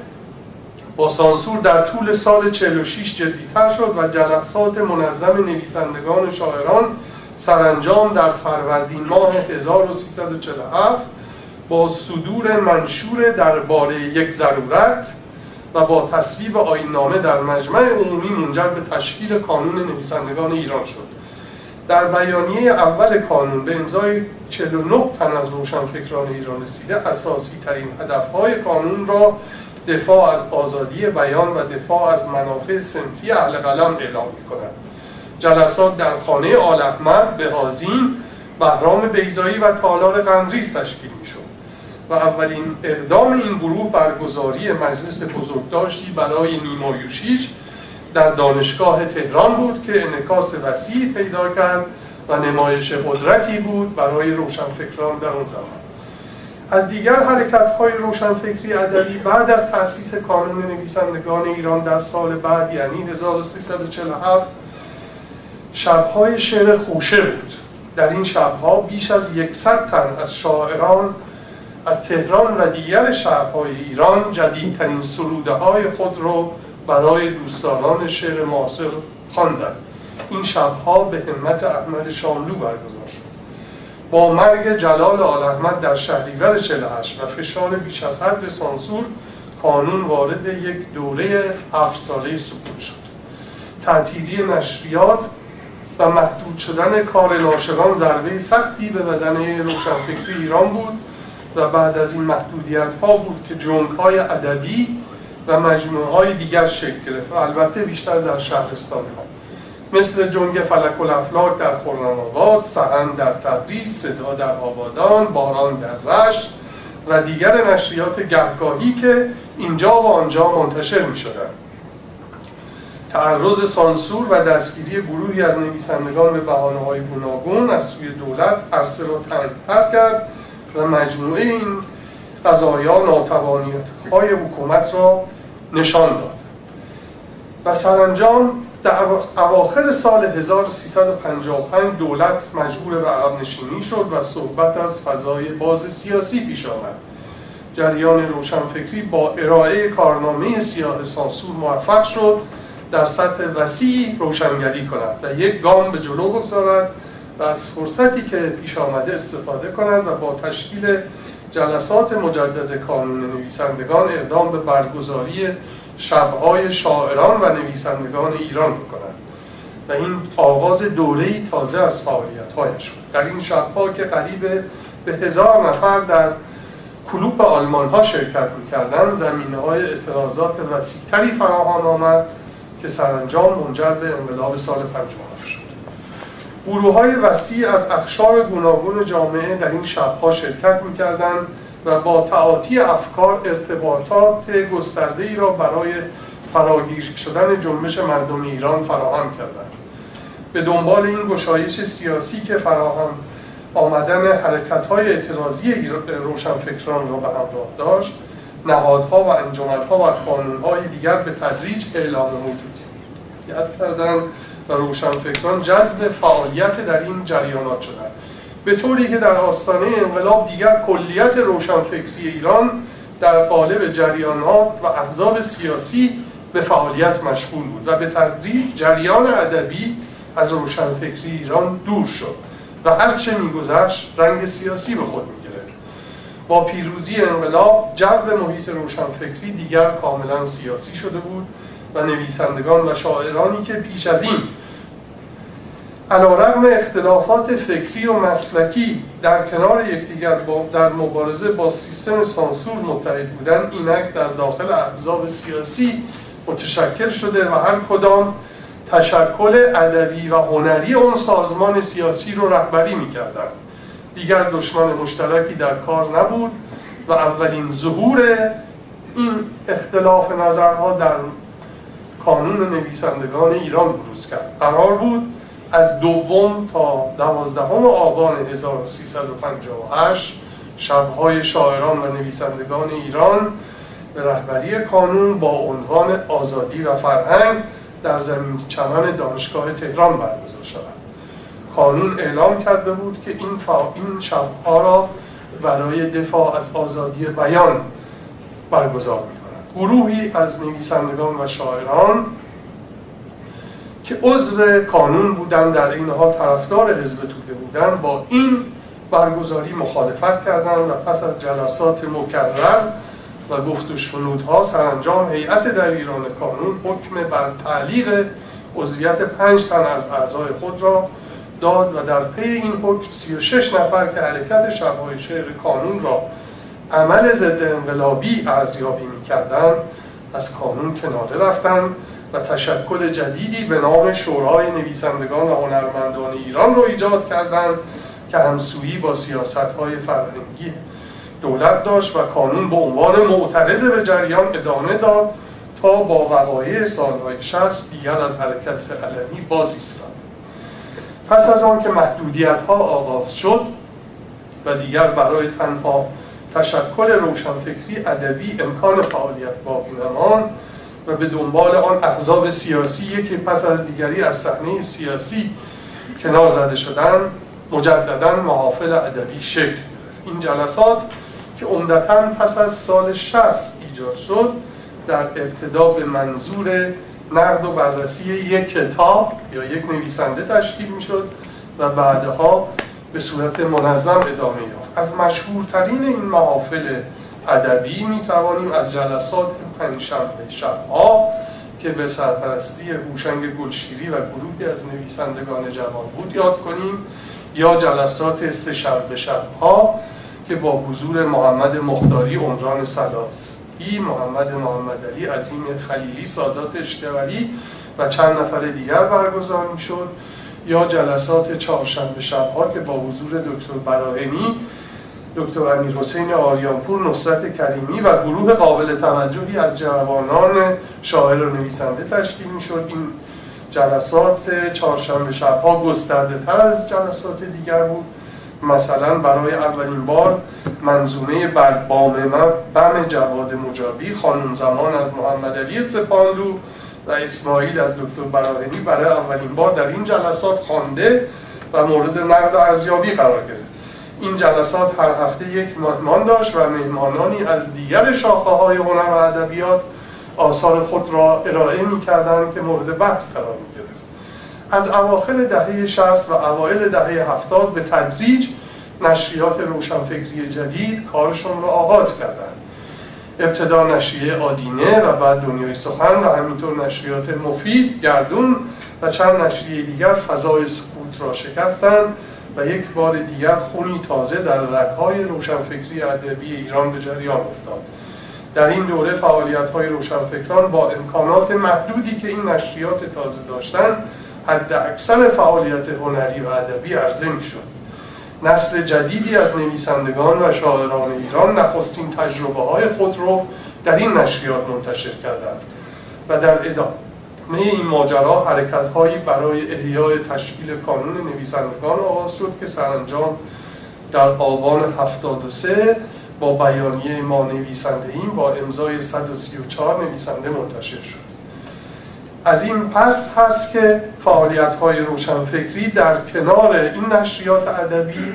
با سانسور در طول سال 46 جدیتر شد و جلسات منظم نویسندگان شاعران سرانجام در فروردین ماه 1347 با صدور منشور درباره یک ضرورت و با تصویب آینامه در مجمع عمومی منجر به تشکیل کانون نویسندگان ایران شد. در بیانیه اول کانون به امضای 49 تن از روشنفکران ایران رسیده اساسی ترین هدفهای کانون را دفاع از آزادی بیان و دفاع از منافع سنفی اهل قلم اعلام می کند جلسات در خانه آل احمد به بهرام بیزایی و تالار قندریز تشکیل می و اولین اقدام این گروه برگزاری مجلس بزرگداشتی برای نیمایوشیج در دانشگاه تهران بود که انعکاس وسیع پیدا کرد و نمایش قدرتی بود برای روشنفکران در اون زمان. از دیگر حرکت های روشنفکری ادبی بعد از تأسیس کانون نویسندگان ایران در سال بعد یعنی 1347 شبهای شعر خوشه بود. در این شبها بیش از یکصد تن از شاعران از تهران و دیگر شهرهای ایران جدیدترین سروده های خود را برای دوستداران شعر معاصر خواندند. این شبها به همت احمد شاملو برگزار شد. با مرگ جلال آل احمد در شهریور 48 و فشار بیش از حد سانسور کانون وارد یک دوره هفت ساله سکوت شد. تعطیلی نشریات و محدود شدن کار ناشران ضربه سختی به بدن روشنفکری ایران بود. و بعد از این محدودیت ها بود که جنگ های ادبی و مجموعه های دیگر شکل گرفت و البته بیشتر در شهرستان ها مثل جنگ فلک الافلاک در خرم‌آباد سهن در تبریز صدا در آبادان باران در رشت و دیگر نشریات گهگاهی که اینجا و آنجا منتشر می شدن. تعرض سانسور و دستگیری گروهی از نویسندگان به بحانه های گوناگون از سوی دولت عرصه را تنگتر کرد و مجموعه این قضایا ناتوانیت های حکومت را نشان داد. و سرانجام در اواخر سال 1355 دولت مجبور به عقب نشینی شد و صحبت از فضای باز سیاسی پیش آمد. جریان روشنفکری با ارائه کارنامه سیاه سانسور موفق شد در سطح وسیعی روشنگری کند و یک گام به جلو بگذارد و از فرصتی که پیش آمده استفاده کند و با تشکیل جلسات مجدد کانون نویسندگان اقدام به برگزاری شبهای شاعران و نویسندگان ایران بکند و این آغاز دوره تازه از فعالیت‌هایش بود. در این شبها که قریب به هزار نفر در کلوپ آلمان ها شرکت می‌کردن زمینه های اعتراضات وسیعتری فراهم آمد که سرانجام منجر به انقلاب سال 57 شد گروه های وسیع از اخشار گوناگون جامعه در این شبها شرکت می‌کردند و با تعاطی افکار ارتباطات گسترده ای را برای فراگیر شدن جنبش مردم ایران فراهم کردند. به دنبال این گشایش سیاسی که فراهم آمدن حرکت های اعتراضی روشنفکران را به همراه داشت نهادها و انجمنها و های دیگر به تدریج اعلام موجودیت کردند. و روشنفکران جذب فعالیت در این جریانات شدند به طوری که در آستانه انقلاب دیگر کلیت روشنفکری ایران در قالب جریانات و احزاب سیاسی به فعالیت مشغول بود و به تدریج جریان ادبی از روشنفکری ایران دور شد و هرچه میگذشت رنگ سیاسی به خود می‌گرفت. با پیروزی انقلاب جو محیط روشنفکری دیگر کاملا سیاسی شده بود و نویسندگان و شاعرانی که پیش از این علیرغم اختلافات فکری و مسلکی در کنار یکدیگر در مبارزه با سیستم سانسور متحد بودن اینک در داخل احزاب سیاسی متشکل شده و هر کدام تشکل ادبی و هنری اون سازمان سیاسی رو رهبری می‌کردن. دیگر دشمن مشترکی در کار نبود و اولین ظهور این اختلاف نظرها در کانون نویسندگان ایران بروز کرد. قرار بود از دوم تا دوازدهم آبان 1358 شبهای شاعران و نویسندگان ایران به رهبری کانون با عنوان آزادی و فرهنگ در زمین چمن دانشگاه تهران برگزار شود. کانون اعلام کرده بود که این, فا... این شبها را برای دفاع از آزادی بیان برگزار گروهی از نویسندگان و شاعران که عضو کانون بودن در این حال طرفدار حزب توده بودن با این برگزاری مخالفت کردند و پس از جلسات مکرر و گفت و شنودها سرانجام هیئت در ایران کانون حکم بر تعلیق عضویت پنج تن از اعضای خود را داد و در پی این حکم 36 نفر که حرکت شبهای شعر کانون را عمل ضد انقلابی ارزیابی می‌کردند از کانون کناره رفتند و تشکل جدیدی به نام شورای نویسندگان و هنرمندان ایران را ایجاد کردند که همسویی با سیاست های فرهنگی دولت داشت و کانون به عنوان معترض به جریان ادامه داد تا با وقایع سالهای 60 دیگر از حرکت علمی باز ایستاد پس از آن که محدودیت ها آغاز شد و دیگر برای تنها تشکل روشنفکری ادبی امکان فعالیت باقی نماند و به دنبال آن احزاب سیاسی که پس از دیگری از صحنه سیاسی کنار زده شدن مجددا محافل ادبی شکل این جلسات که عمدتا پس از سال 60 ایجاد شد در ابتدا به منظور نقد و بررسی یک کتاب یا یک نویسنده تشکیل می شد و بعدها به صورت منظم ادامه یافت. از مشهورترین این محافل ادبی می توانیم از جلسات پنجشنبه شبها که به سرپرستی هوشنگ گلشیری و گروهی از نویسندگان جوان بود یاد کنیم یا جلسات سه شنبه شبها که با حضور محمد مختاری عمران صداسی محمد محمد علی عظیم خلیلی سادات اشکوری و چند نفر دیگر برگزار می‌شد یا جلسات چهارشنبه شبها که با حضور دکتر براهنی دکتر امیر حسین آریانپور نصرت کریمی و گروه قابل توجهی از جوانان شاعر و نویسنده تشکیل می‌شد. این جلسات چهارشنبه شبها گسترده تر از جلسات دیگر بود. مثلا برای اولین بار منظومه بر بم جواد مجابی خانم زمان از محمد علی سپاندو و اسماعیل از دکتر براهنی برای اولین بار در این جلسات خوانده و مورد نقد ارزیابی قرار گرفت. این جلسات هر هفته یک مهمان داشت و مهمانانی از دیگر شاخه های هنر و ادبیات آثار خود را ارائه می که مورد بحث قرار می گرفت. از اواخر دهه 60 و اوایل دهه 70 به تدریج نشریات روشنفکری جدید کارشون را آغاز کردند ابتدا نشریه آدینه و بعد دنیای سخن و همینطور نشریات مفید، گردون و چند نشریه دیگر فضای سکوت را شکستند و یک بار دیگر خونی تازه در رکهای روشنفکری ادبی ایران به جریان افتاد. در این دوره فعالیت های روشنفکران با امکانات محدودی که این نشریات تازه داشتند حد اکثر فعالیت هنری و ادبی عرضه می شد نسل جدیدی از نویسندگان و شاعران ایران نخستین تجربه های خود رو در این نشریات منتشر کردند و در ادامه این ماجرا حرکت هایی برای احیای تشکیل کانون نویسندگان آغاز شد که سرانجام در آبان 73 با بیانیه ما نویسنده ایم با امضای 134 نویسنده منتشر شد. از این پس هست که فعالیت های روشنفکری در کنار این نشریات ادبی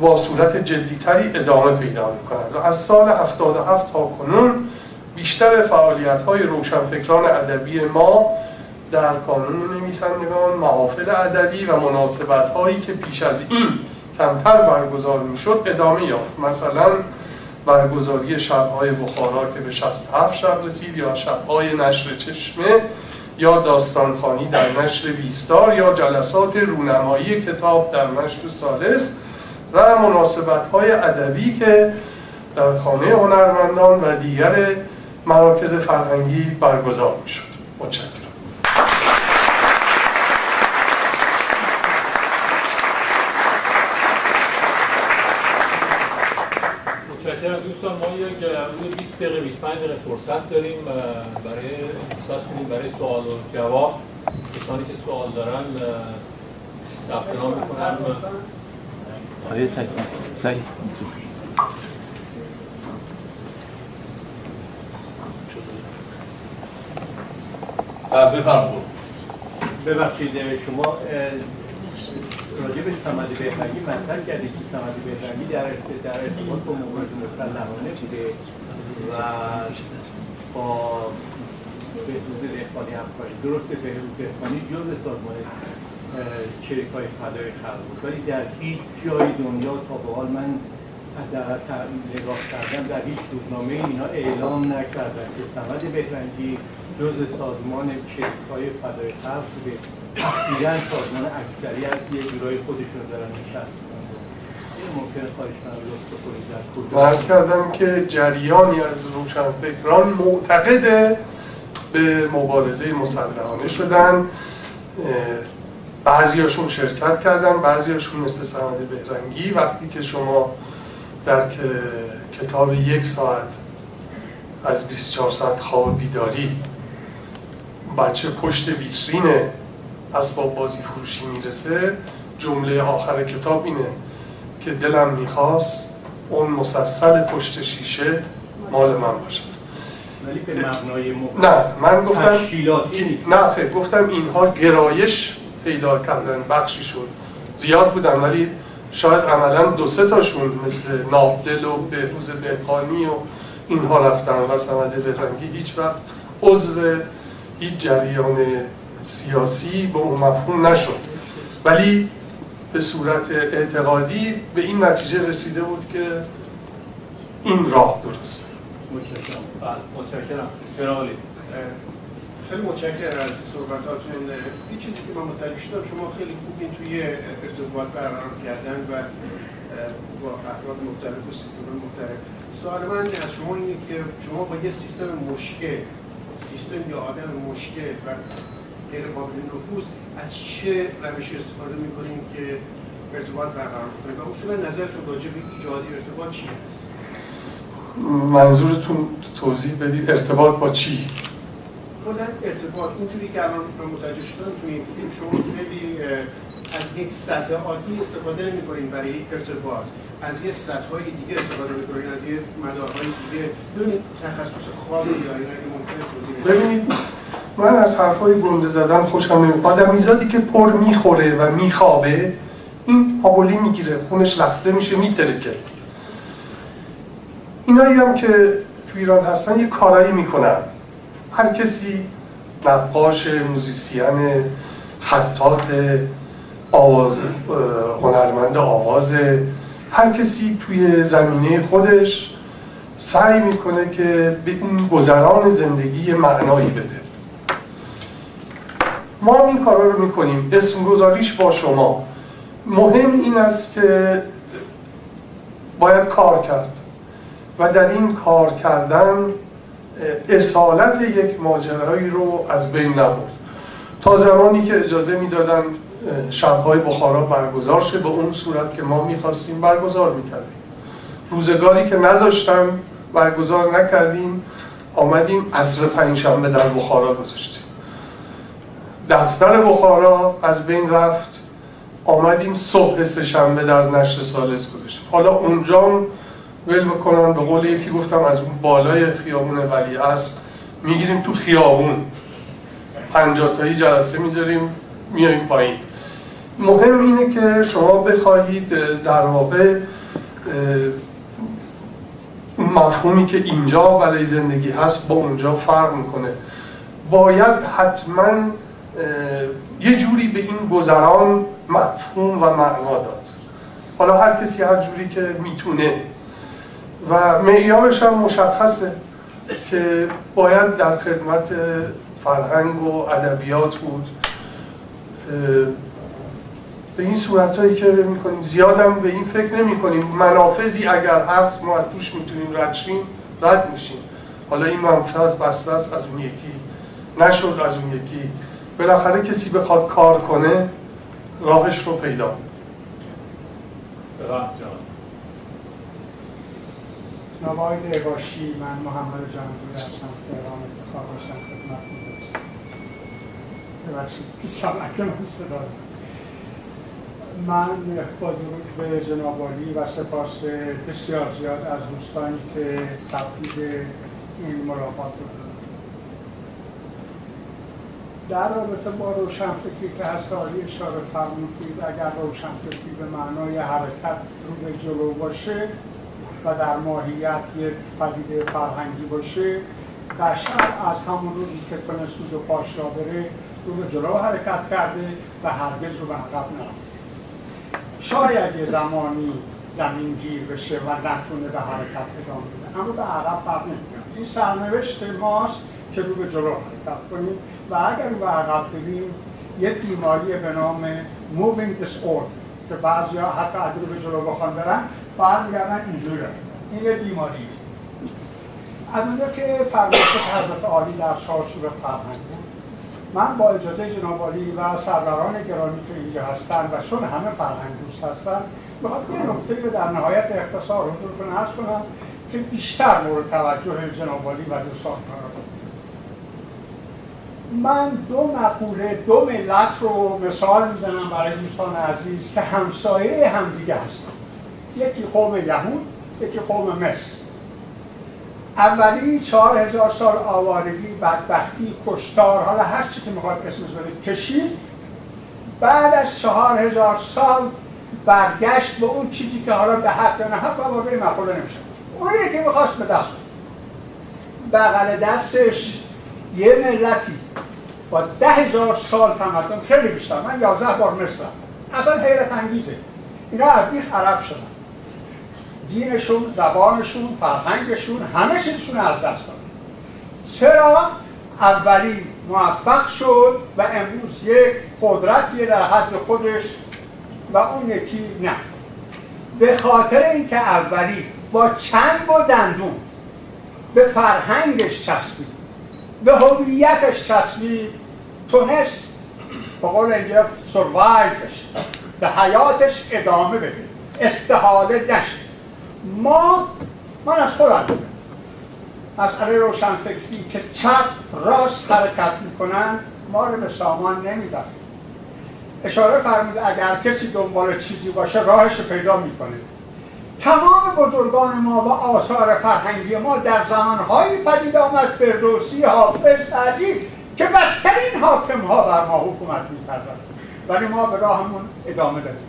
با صورت جدیتری ادامه پیدا می کند و از سال 77 تا کنون بیشتر فعالیت های روشنفکران ادبی ما در کانون نویسندگان محافل ادبی و مناسبت هایی که پیش از این کمتر برگزار می‌شد ادامه یافت. مثلا برگزاری شبهای بخارا که به 67 شب رسید یا شبهای نشر چشمه یا داستانخانی در نشر ویستار یا جلسات رونمایی کتاب در نشر سالس و مناسبت ادبی که در خانه هنرمندان و دیگر مراکز فرهنگی برگزار می شد متشکرم. متشکرم. دوستان ما یک 20 دقیقه 25 دقیقه فرصت داریم برای اختصاص کنیم برای سوال و جواب. کسانی که سوال دارن ثبت نام می‌کنن. آیه صحیح بفرمایید. ببخشید شما راجع به سمد بهرنگی مطرح کردید که سمد بهرنگی در در ارتباط با موارد مسلحانه بوده و با بهبود دهقانی همکاری. درسته بهبود دهقانی جز سازمان شریک های فدای خلق بود. ولی در هیچ جای دنیا تا به حال من در نگاه کردم در هیچ روزنامه اینا اعلام نکردن که سمد بهرنگی جز سازمان های فدای خلق بوده. دیگر سازمان اکثریت یه جورای خودشون دارن نشست ارز کردم که جریانی از روشنفکران معتقد به مبارزه مسلحانه شدن. بعضیاشون شرکت کردن بعضیاشون مثل سمد بهرنگی. وقتی که شما در کتاب یک ساعت از 24 ساعت خواب بیداری بچه پشت ویترین اسباب بازی فروشی می‌رسه. جمله آخر کتاب اینه که دلم می‌خواست اون مسلسل پشت شیشه مال من باشد. ولی به نه من گفتم نه خیلی گفتم اینها گرایش پیدا کردن بخشی شد. زیاد بودن ولی شاید عملا دو سه تاشون مثل نابدل و بهروز دهقانی و اینها رفتن و سمده بهرنگی. هیچ وقت عضو هیچ جریان سیاسی به اون مفهوم نشد. ولی به صورت اعتقادی به این نتیجه رسیده بود که این راه درسته متشکرم. بله متشکرم. خیلی متشکرم از صحبتاتون. این چیزی که من متوجه شدم شما خیلی خوبین توی ارتباط برقرار کردن و با افراد مختلف و سیستم مختلف. سوال من از شما اینه که شما با یه سیستم مشکل سیستم یا آدم مشکل و غیر قابل نفوذ از چه روش استفاده می‌کنیم که ارتباط برقرار کنیم و اصولا نظرتون راجع به ایجاد ارتباط چی هست؟ منظورتون توضیح بدید ارتباط با چی؟ کلا ارتباط اونجوری که الان متوجه شدم تو این فیلم شما خیلی از یک سطح عادی استفاده نمی برای ارتباط. از یه سطح های دیگه استفاده می‌کنین از یه مدارهای دیگه. بدون تخصص خاصی یا اگه ممکنه توضیح ببینید من از حرفای گنده زدن خوشم نمیاد. آدمیزادی که پر می‌خوره و میخوابه این آبولی می‌گیره خونش لخته میشه میترکه. اینایی هم که تو ایران هستن یه کارایی می‌کنن. هر کسی نقاش موزیسین خطات آواز هنرمند آواز هر کسی توی زمینه خودش سعی می‌کنه که به این گذران زندگی معنایی بده. ما این کارا رو می‌کنیم. اسم گذاریش با شما. مهم این است که باید کار کرد. و در این کار کردن اصالت یک ماجرایی رو از بین نبرد. تا زمانی که اجازه می‌دادن شبهای بخارا برگزار شه به اون صورت که ما می‌خواستیم برگزار می‌کردیم. روزگاری که نذاشتن برگزار نکردیم آمدیم عصر پنجشنبه در بخارا گذاشتیم. دفتر بخارا از بین رفت آمدیم صبح سهشنبه در نشر سالس گذاشتیم. حالا اونجا ول بکنن به قول یکی گفتم از اون بالای خیابون ولی اسب می‌گیریم تو خیابون. پنجاه تایی جلسه می‌ذاریم میاریم پایین. مهم اینه که شما بخواهید در واقع مفهومی که اینجا برای زندگی هست با اونجا فرق می‌کنه. باید حتما یه جوری به این گذران مفهوم و معنا داد. حالا هر کسی هر جوری که می‌تونه و معیارش هم مشخصه که باید در خدمت فرهنگ و ادبیات بود. به این صورت هایی که می‌کنیم زیادم به این فکر نمی کنیم منافذی اگر هست ما از توش می‌تونیم رد شیم رد میشیم. حالا این منفذ بسته است از اون یکی نشد از اون یکی. بالاخره کسی بخواد کار کنه راهش رو پیدا. نوای باشی من محمد جانبور هستم تهران انتخاب باشم خدمت میدرستم ببخشید سمک من صدا من با درود به جناب و سپاس بسیار زیاد از دوستانی که تبدیل این ملاقات رو در رابطه با روشنفکری که هست عالی اشاره فرمودید اگر روشنفکری به معنای حرکت رو به جلو باشه و در ماهیت یک پدیده فرهنگی باشه بشر از همون روزی که تونست رو پاش را بره رو به جلو حرکت کرده و هرگز رو به عقب نرفته. شاید یه زمانی زمین گیر بشه و نتونه به حرکت ادامه بده اما به عقب بر نمیاد این سرنوشت ماست که رو به جلو حرکت کنیم و اگر رو به عقب بریم یه بیماری به نام moving disorder که بعضی ها حتی اگر رو به جلو بخوان برن برمیگردن اینجوری این یه بیماری. از اونجا که فرمایش حضرت عالی در چارچوب فرهنگ بود من با اجازه جناب و سروران گرامی که اینجا هستن و چون همه فرهنگ دوست هستن می‌خواد یه نکته که در نهایت اختصار حضور کنم. کنم که بیشتر مورد توجه جناب و دوستان قرار من دو مقوله دو ملت رو مثال می‌زنم برای دوستان عزیز که همسایه همدیگه هستن. یکی قوم یهود یکی قوم مصر. اولی چهار هزار سال آوارگی بدبختی کشتار حالا هر چی که می‌خواد اسمش بده کشید. بعد از چهار هزار سال برگشت به اون چیزی که حالا به حق نه حق و واقعی مقوله نمیشه اون که می‌خواست به دست بغل دستش یه ملتی با ده هزار سال تمدن خیلی بیشتر. من یازده بار مصرم اصلا حیرت انگیزه. اینا از بیخ عرب شدن. دینشون زبانشون فرهنگشون همه چیزشون از دست داد. چرا؟ اولی موفق شد و امروز یک قدرتی در حد خودش و اون یکی نه. به خاطر اینکه اولی با چند با دندون به فرهنگش چسبید به هویتش چسبید تونست به قول سروایو بشه به حیاتش ادامه بده استحاله نشه. ما من از خودم مسئله روشنفکری که چپ راست حرکت می‌کنن ما رو به سامان نمیدن. اشاره فرمود اگر کسی دنبال چیزی باشه راهش پیدا می‌کنه. تمام بزرگان ما و آثار فرهنگی ما در زمانهایی پدید آمد فردوسی حافظ سعدی که بدترین حاکم ها بر ما حکومت می‌کردن ولی ما به راهمون ادامه دادیم.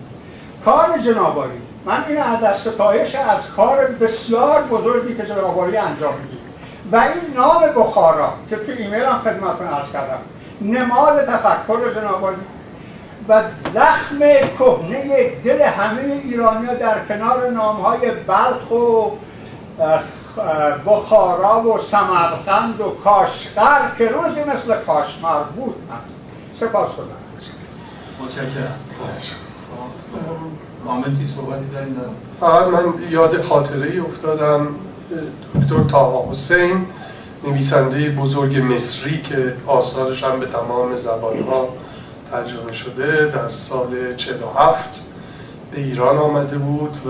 کار جنابالی من این از ستایش از کار بسیار بزرگی که جنابالی انجام می‌دید و این نام بخارا که تو ایمیل هم خدمتتون عرض کردم نماد تفکر جنابالی و زخم کهنه دل همه ایرانی در کنار نامهای بلخ و بخارا و سمرقند و کاشقر که روزی مثل کاشمر بود. سپاس خدا متشکرم. کامنتی صحبتی داریم فقط من یاد خاطره ای افتادم. دکتر تاها حسین نویسنده بزرگ مصری که آثارش هم به تمام زبانها ترجمه شده در سال 47 به ایران آمده بود و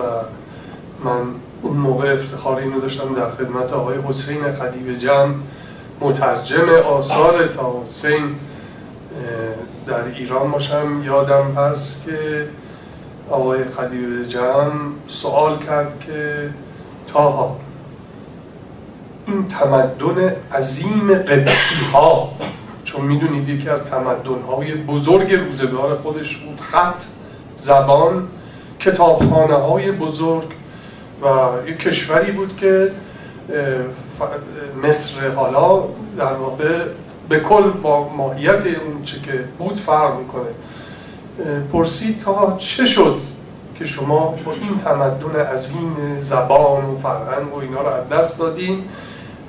من اون موقع افتخار اینو داشتم در خدمت آقای حسین خدیب جمع مترجم آثار تا حسین در ایران باشم. یادم هست که آقای خدیب جمع سوال کرد که تاها این تمدن عظیم قبطی ها چون می‌دونید یکی از تمدن های بزرگ روزگار خودش بود خط زبان کتابخانه های بزرگ و یک کشوری بود که مصر حالا در واقع به کل با ماهیت اون چه که بود فرق می‌کنه. پرسید تا چه شد که شما با این تمدن عظیم زبان و فرهنگ و اینا رو از دست دادین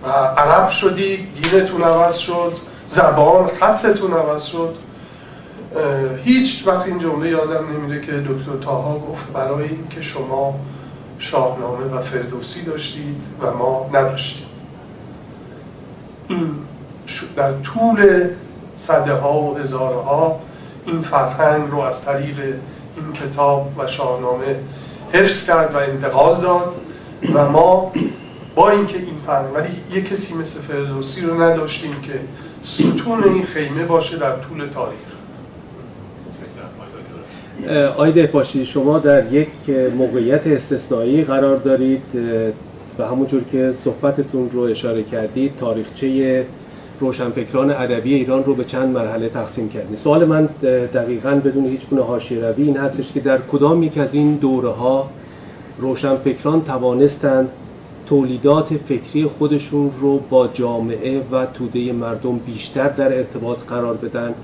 و عرب شدی دینتون عوض شد زبان خطتون عوض شد؟ هیچ وقت این جمله یادم نمیره که دکتر تاها گفت برای اینکه شما شاهنامه و فردوسی داشتید و ما نداشتیم. در طول صده ها و هزاره این فرهنگ رو از طریق این کتاب و شاهنامه حفظ کرد و انتقال داد و ما با اینکه این فرهنگ ولی یک کسی مثل فردوسی رو نداشتیم که ستون این خیمه باشه در طول تاریخ. آیده باشی شما در یک موقعیت استثنایی قرار دارید و همونجور که صحبتتون رو اشاره کردید تاریخچه روشنفکران ادبی ایران رو به چند مرحله تقسیم کردید سوال من دقیقا بدون هیچ گونه حاشیه روی این هستش که در کدام یک از این دوره ها روشنفکران توانستند تولیدات فکری خودشون رو با جامعه و توده مردم بیشتر در ارتباط قرار بدن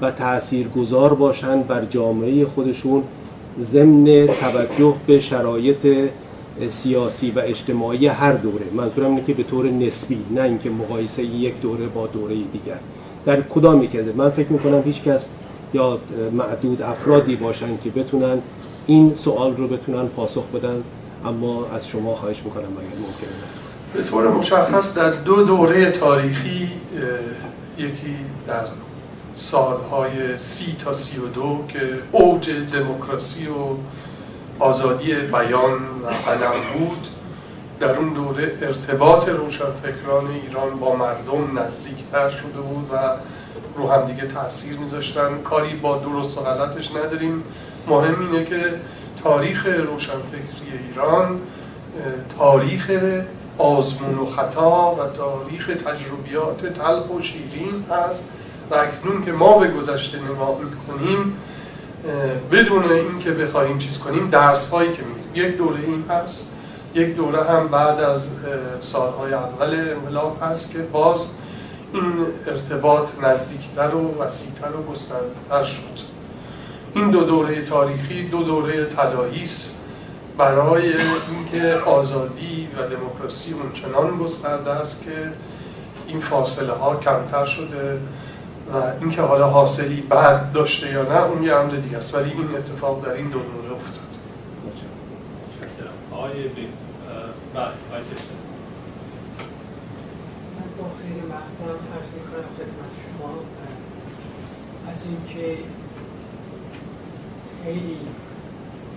و تأثیر گذار باشن بر جامعه خودشون ضمن توجه به شرایط سیاسی و اجتماعی هر دوره. منظورم اینه که به طور نسبی نه اینکه مقایسه یک دوره با دوره دیگر. در کدام یک من فکر می‌کنم هیچ کس یا معدود افرادی باشن که بتونن این سوال رو بتونن پاسخ بدن اما از شما خواهش می‌کنم اگر ممکنه به طور مشخص در دو دوره تاریخی یکی در سالهای سی تا سی و دو که اوج دموکراسی و آزادی بیان و قلم بود در اون دوره ارتباط روشنفکران ایران با مردم نزدیکتر شده بود و رو هم دیگه تاثیر میذاشتن. کاری با درست و غلطش نداریم. مهم اینه که تاریخ روشنفکری ایران تاریخ آزمون و خطا و تاریخ تجربیات تلخ و شیرین هست و اکنون که ما به گذشته نگاه می‌کنیم بدون اینکه بخواهیم چیز کنیم درس هایی که میگیم. یک دوره این هست یک دوره هم بعد از سالهای اول انقلاب هست که باز این ارتباط نزدیکتر و وسیعتر و گسترده‌تر شد. این دو دوره تاریخی دو دوره طلایی برای اینکه آزادی و دموکراسی اونچنان گسترده است که این فاصله ها کمتر شده. و اینکه حالا حاصلی بعد داشته یا نه اون یه امر دیگه است. ولی این اتفاق در این دو دوره افتاد. آقای من با خیلی وقتم ارز می‌کنم خدمت شما. از اینکه خیلی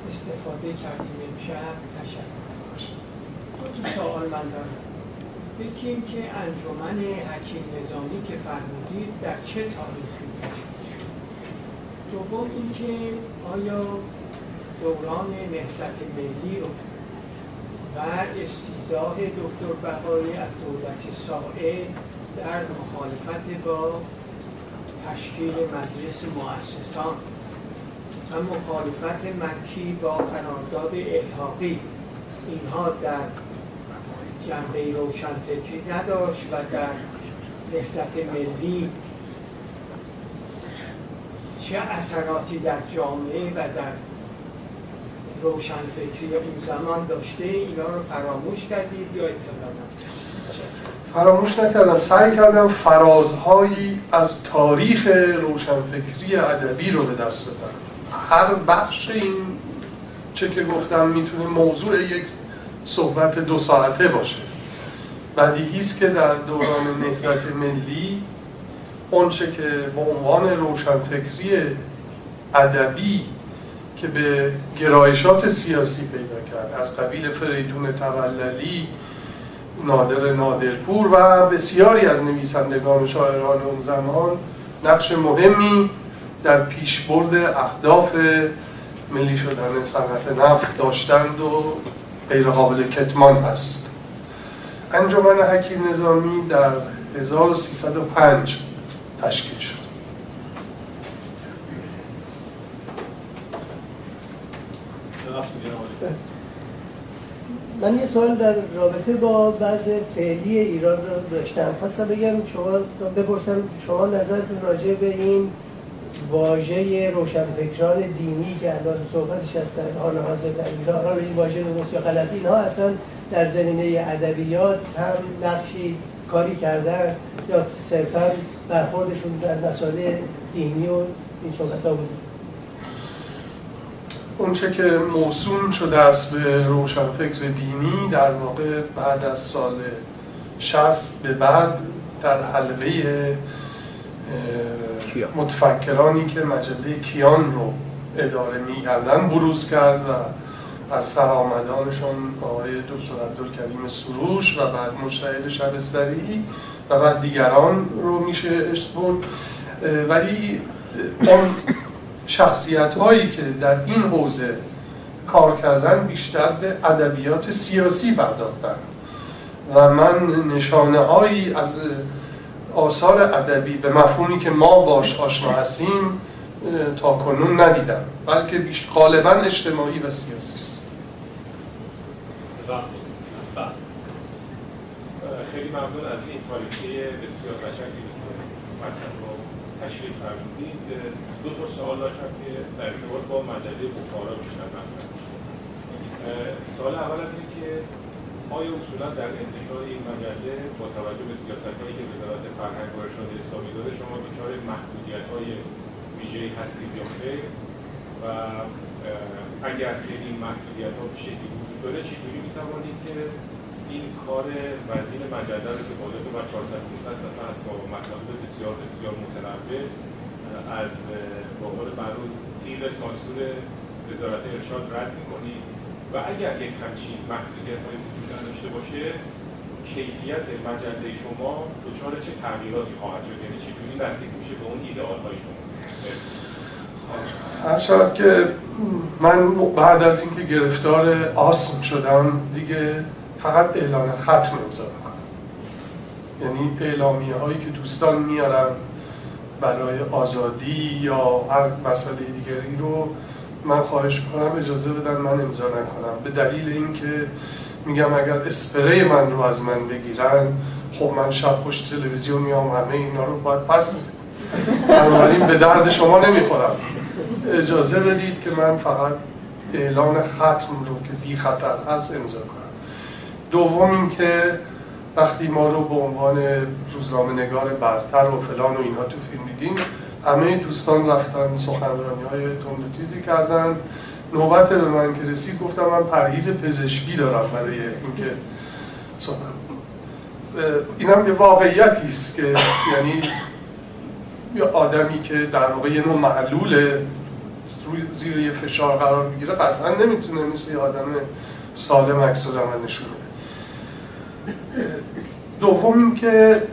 استفاده کردیم امشب تشکر. دو تا سوال من دارم. یکی اینکه انجمن حکیم نظامی که فرمودید در چه تاریخی تشکیل شد؟ دوم اینکه آیا دوران نهضت ملی رو و استیزاه دکتر بهایی از دولت ساعد در مخالفت با تشکیل مجلس مؤسسان و مخالفت مکی با قرارداد الحاقی اینها در جنبه روشنفکری نداشت و در نهضت ملی چه اثراتی در جامعه و در روشنفکری این زمان داشته؟ اینا رو فراموش کردید یا اطلاع فراموش نکردم. سعی کردم فرازهایی از تاریخ روشنفکری ادبی رو به دست ببرم هر بخش این چه که گفتم می‌تونه موضوع یک صحبت دو ساعته باشه. بدیهی است که در دوران نهضت ملی اونچه که به عنوان روشنفکری ادبی که به گرایشات سیاسی پیدا کرد از قبیل فریدون توللی نادر نادرپور و بسیاری از نویسندگان و شاعران اون زمان نقش مهمی در پیشبرد اهداف ملی شدن صنعت نفت داشتند و غیر قابل کتمان هست. انجمن حکیم نظامی در 1305 تشکیل شد. من یه سوال در رابطه با وضع فعلی ایران رو داشتم. خواستم بگم شما بپرسم شما نظرتون راجع به این واژه روشنفکران دینی که الان صحبتش هست در حال حاضر در ایران حالا این واژه درست یا غلطی اینها اصلا در زمینه ادبیات هم نقشی کاری کردن یا صرفا برخوردشون در مسائل دینی و این صحبت ها بود اونچه که موسوم شده است به روشنفکر دینی در واقع بعد از سال 60 به بعد در حلقه متفکرانی که مجله کیان رو اداره میگردن بروز کرد و از سرآمدانشان آقای دکتر عبدالکریم سروش و بعد مشتهد شبستری و بعد دیگران رو میشه برد. ولی اون شخصیت هایی که در این حوزه کار کردن بیشتر به ادبیات سیاسی پرداختن. و من نشانه هایی از آثار ادبی به مفهومی که ما باش آشنا هستیم تا کنون ندیدم بلکه بیش غالبا اجتماعی و سیاسی است. خیلی ممنون از این تاریخی بسیار قشنگی که رو تشریف فرمودید. دو تا سوال داشتم که در ارتباط با مجله بخارا مطرح سوال اول اینه که آیا اصولا در انتشار این مجله با توجه به سیاست هایی که وزارت فرهنگ و ارشاد اسلامی داره شما دچار محدودیت های ویژه هستید یا خیر و اگر که این محدودیت ها به شکلی وجود داره چطوری می‌توانید که این کار وزیر مجله رو که بالغ بر 400 صفحه است با مطالب بسیار بسیار متنوع از با قول معروف تیر سانسور وزارت ارشاد رد می‌کنید؟ و اگر یک همچین محدودیت های وجود نداشته باشه کیفیت مجله شما دچار چه تغییراتی خواهد شد؟ یعنی چجوری نزدیک میشه به اون ایدئال های شما؟ هر شاید که من بعد از اینکه گرفتار آسم شدم دیگه فقط اعلان ختم امضا کنم یعنی اعلامیه هایی که دوستان میارن برای آزادی یا هر مسئله دیگری رو من خواهش می‌کنم اجازه بدن من امضا نکنم. به دلیل اینکه میگم اگر اسپری من رو از من بگیرن خب من شب پشت تلویزیون میام همه اینا رو باید پس بنابراین به درد شما نمی‌خورم. اجازه بدید که من فقط اعلان ختم رو که بی خطر هست امضا کنم. دوم اینکه وقتی ما رو به عنوان روزنامه نگار برتر و فلان و اینها تو فیلم دیدیم همه دوستان رفتن سخنرانی های تیزی کردن. نوبت به من که رسید گفتم من پرهیز پزشکی دارم برای اینکه اینم یه واقعیتی است که یعنی یه آدمی که در واقع یه نوع معلوله روی زیر یه فشار قرار می‌گیره قطعا نمی‌تونه مثل یه آدم سالم عکس العمل نشون بده. دوم اینکه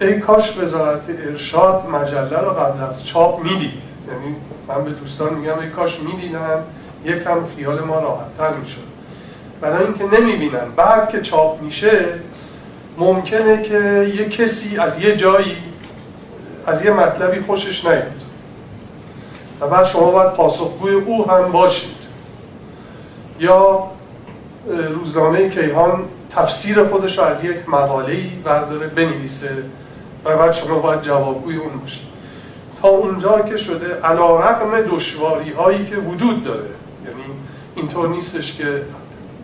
ای کاش وزارت ارشاد مجله رو قبل از چاپ می‌دید. یعنی من به دوستان میگم ای کاش می‌دیدن یکم خیال ما راحتتر می‌شد. برای اینکه نمی‌بینن. بعد که چاپ میشه ممکنه که یه کسی از یه جایی از یه مطلبی خوشش نیاد. و بعد شما باید پاسخگوی او هم باشید. یا روزنامه کیهان تفسیر خودش رو از یک مقاله‌ای برداره بنویسه و بعد شما باید جوابگوی اون باشید. اونجا که شده علا رقم دشواری هایی که وجود داره. یعنی اینطور نیستش که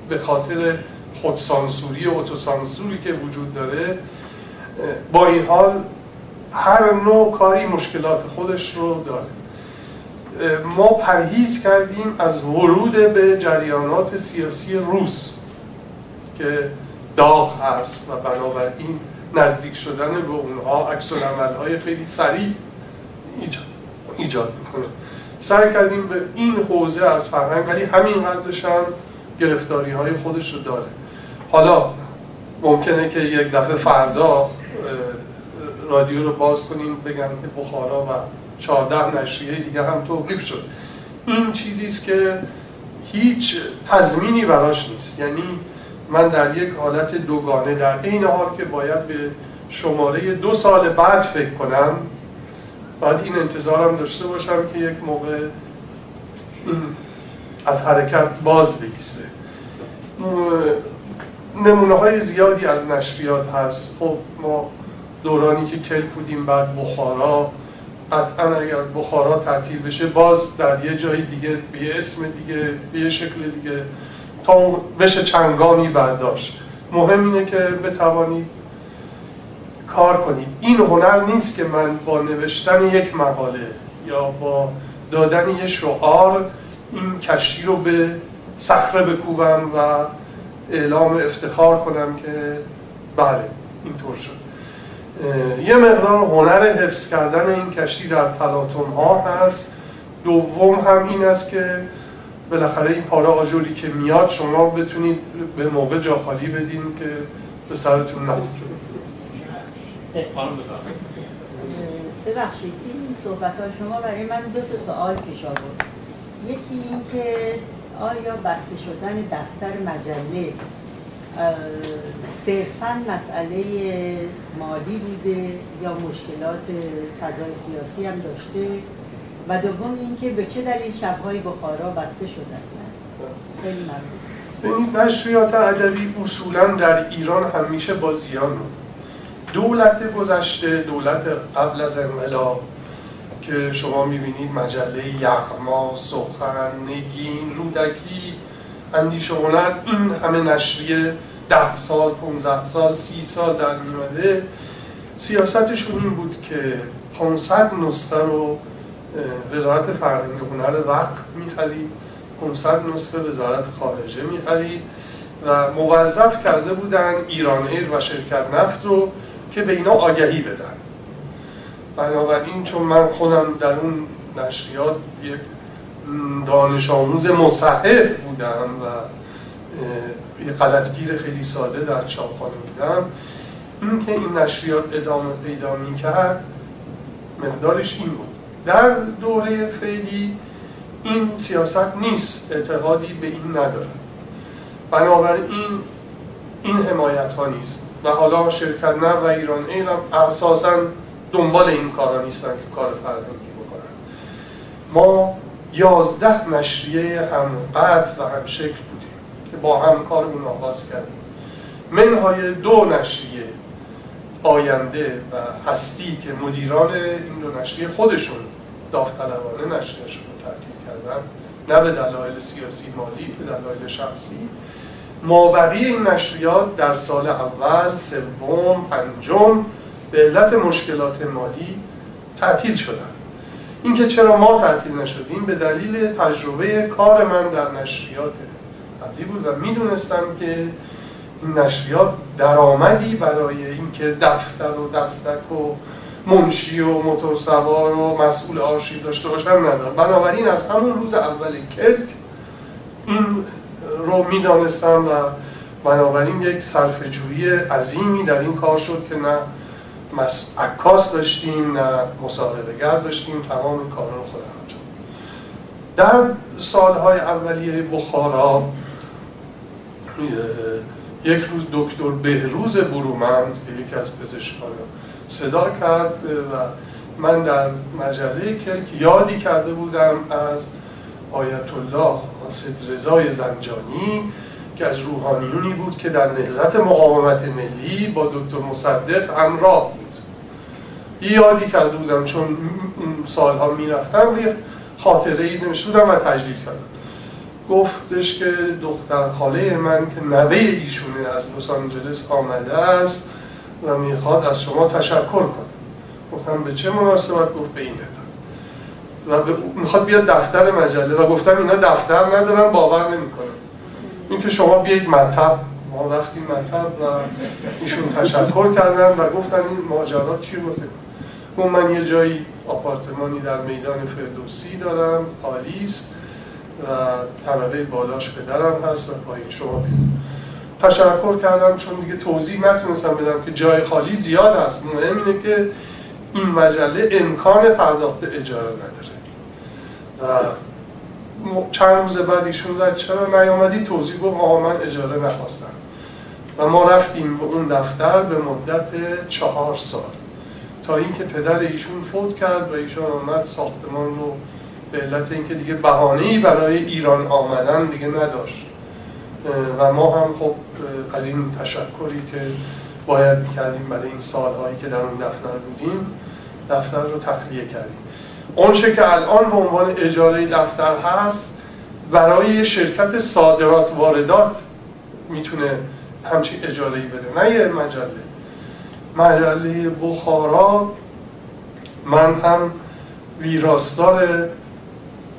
به خاطر خودسانسوری و اتوسانسوری که وجود داره با این حال هر نوع کاری مشکلات خودش رو داره. ما پرهیز کردیم از ورود به جریانات سیاسی روس که داغ هست و بنابراین نزدیک شدن به اونها عکس های خیلی سریع ایجاد. می‌کنه. سعی کردیم به این حوزه از فرهنگ ولی همین قدرش هم گرفتاری های خودش رو داره. حالا ممکنه که یک دفعه فردا رادیو رو باز کنیم بگن که بخارا و 14 نشریه دیگه هم توقیف شد. این چیزی است که هیچ تضمینی براش نیست. یعنی من در یک حالت دوگانه در این حال که باید به شماره دو سال بعد فکر کنم باید این انتظارم داشته باشم که یک موقع از حرکت باز بگیسه. نمونه های زیادی از نشریات هست. خب ما دورانی که کل بودیم بعد بخارا قطعا اگر بخارا تعطیل بشه باز در یه جای دیگه به اسم دیگه به شکل دیگه تا بشه چنگانی برداشت. مهم اینه که بتوانید کار کنید این هنر نیست که من با نوشتن یک مقاله یا با دادن یه شعار این کشتی رو به صخره بکوبم و اعلام افتخار کنم که بله اینطور شد. یه مقدار هنر حفظ کردن این کشتی در تلاطم ها هست. دوم هم این است که بالاخره این پاره آجوری که میاد شما بتونید به موقع جا خالی بدین که به سرتون نخوره ببخشید این صحبت ها شما برای من دو تا سوال پیش آورد. یکی این که آیا بسته شدن دفتر مجله صرفا مسئله مالی بوده یا مشکلات فضای سیاسی هم داشته؟ و دوم اینکه به چه دلیل شبهای بخارا بسته شده هستند خیلی ممنون. نشریات ادبی اصولا در ایران همیشه با زیان دولت گذشته دولت قبل از انقلاب که شما می‌بینید مجله یغما، سخن، نگین، رودکی اندیشه هنر این همه نشریه ده سال، 15 سال، سی سال در میمده سیاستشون این بود که 500 نسخه رو وزارت فرهنگ هنر وقت می‌خرید. 500 نسخه وزارت خارجه می‌خرید. و موظف کرده بودن ایران ایر و شرکت نفت رو که به اینا آگهی بدن. بنابراین چون من خودم در اون نشریات یک دانش آموز مصحح بودم و یه غلطگیر خیلی ساده در چاپخانه بودم این که این نشریات ادامه پیدا می‌کرد مقدارش این بود. در دوره فعلی این سیاست نیست اعتقادی به این نداره بنابراین این حمایت ها نیست. و حالا شرکت نه و ایران این هم اساسا دنبال این کارا نیستن که کار فرهنگی بکنن. ما یازده نشریه هم قطع و هم شکل بودیم که با هم کارمون آغاز کردیم. منهای دو نشریه آینده و هستی که مدیران این دو نشریه خودشون داوطلبانه نشریهشون رو تعطیل کردن نه به دلایل سیاسی مالی به دلایل شخصی. مابقی این نشریات در سال اول، سوم، پنجم به علت مشکلات مالی تعطیل شدن اینکه چرا ما تعطیل نشدیم به دلیل تجربه کار من در نشریات قبلی بود و می‌دونستم که این نشریات درآمدی برای اینکه دفتر و دستک و منشی و موتور سوار و مسئول آرشیو داشته باشن ندارم. بنابراین از همون روز اول کلک این رو می‌دانستم و بنابراین یک صرفه‌جویی عظیمی در این کار شد که نه عکاس داشتیم نه مصاحبهگر داشتیم تمام کار رو خودم انجام در سالهای اولیه بخارا یک روز دکتر بهروز برومند که یکی از پزشکان صدا کرد و من در مجله کلک یادی کرده بودم از آیت الله رضای زنجانی که از روحانیونی بود که در نهزت مقاومت ملی با دکتر مصدق همراه بود. یادی کرده بودم چون سالها می‌رفتم یه خاطره ای نمیشودم و تجلیل کردم. گفتش که دختر خاله من که نوه ایشونه از لس آنجلس آمده است و می‌خواد از شما تشکر کنه. گفتم به چه مناسبت؟ گفت به این و می‌خواد بیاد دفتر مجله و گفتم اینا دفتر ندارن باور نمی‌کنه اینکه شما بیایید مطب. ما رفتیم مطب و ایشون تشکر کردن و گفتن این ماجرا چی بوده؟ اون من یه جایی آپارتمانی در میدان فردوسی دارم آلیس و طبقه بالاش پدرم هست و پایین شما بید. تشکر کردم چون دیگه توضیح نتونستم بدم که جای خالی زیاد هست مهم اینه که این مجله امکان پرداخت اجاره نداره. چند روز بعد ایشون زد. چرا نیامدی توضیح گفت آقا من اجاره نخواستم. و ما رفتیم به اون دفتر به مدت چهار سال. تا اینکه پدر ایشون فوت کرد و ایشون آمد ساختمان رو به علت اینکه دیگه بهانه‌ای برای ایران آمدن دیگه نداشت. و ما هم خب از این تشکری که باید می‌کردیم برای این سالهایی که در اون دفتر بودیم دفتر رو تخلیه کردیم. اونچه که الان به عنوان اجاره دفتر هست برای شرکت صادرات واردات می‌تونه همچین اجاره ای بده. نه یه مجله. مجله بخارا من هم ویراستار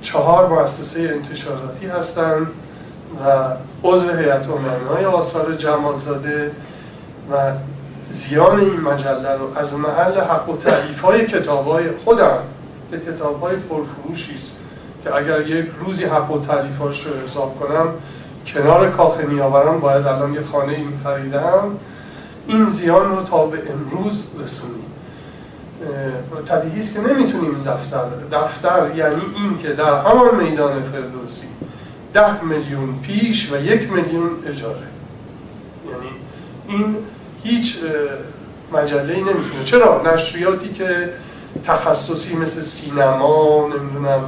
چهار مؤسسه انتشاراتی هستم و عضو هیئت امنای آثار جمالزاده و زیان این مجله رو از محل حق و تعریف های کتاب های خودم که کتاب های پرفروشی است که اگر یک روزی حق و تعریفاش رو حساب کنم کنار کاخ نیاورم باید الان یه خانه این خریدم این زیان رو تا به امروز رسونیم تدیهی است که نمی‌تونیم دفتر دفتر یعنی این که در همان میدان فردوسی ده میلیون پیش و یک میلیون اجاره. یعنی این هیچ مجله نمی‌تونه. چرا؟ نشریاتی که تخصصی مثل سینما نمی‌دونم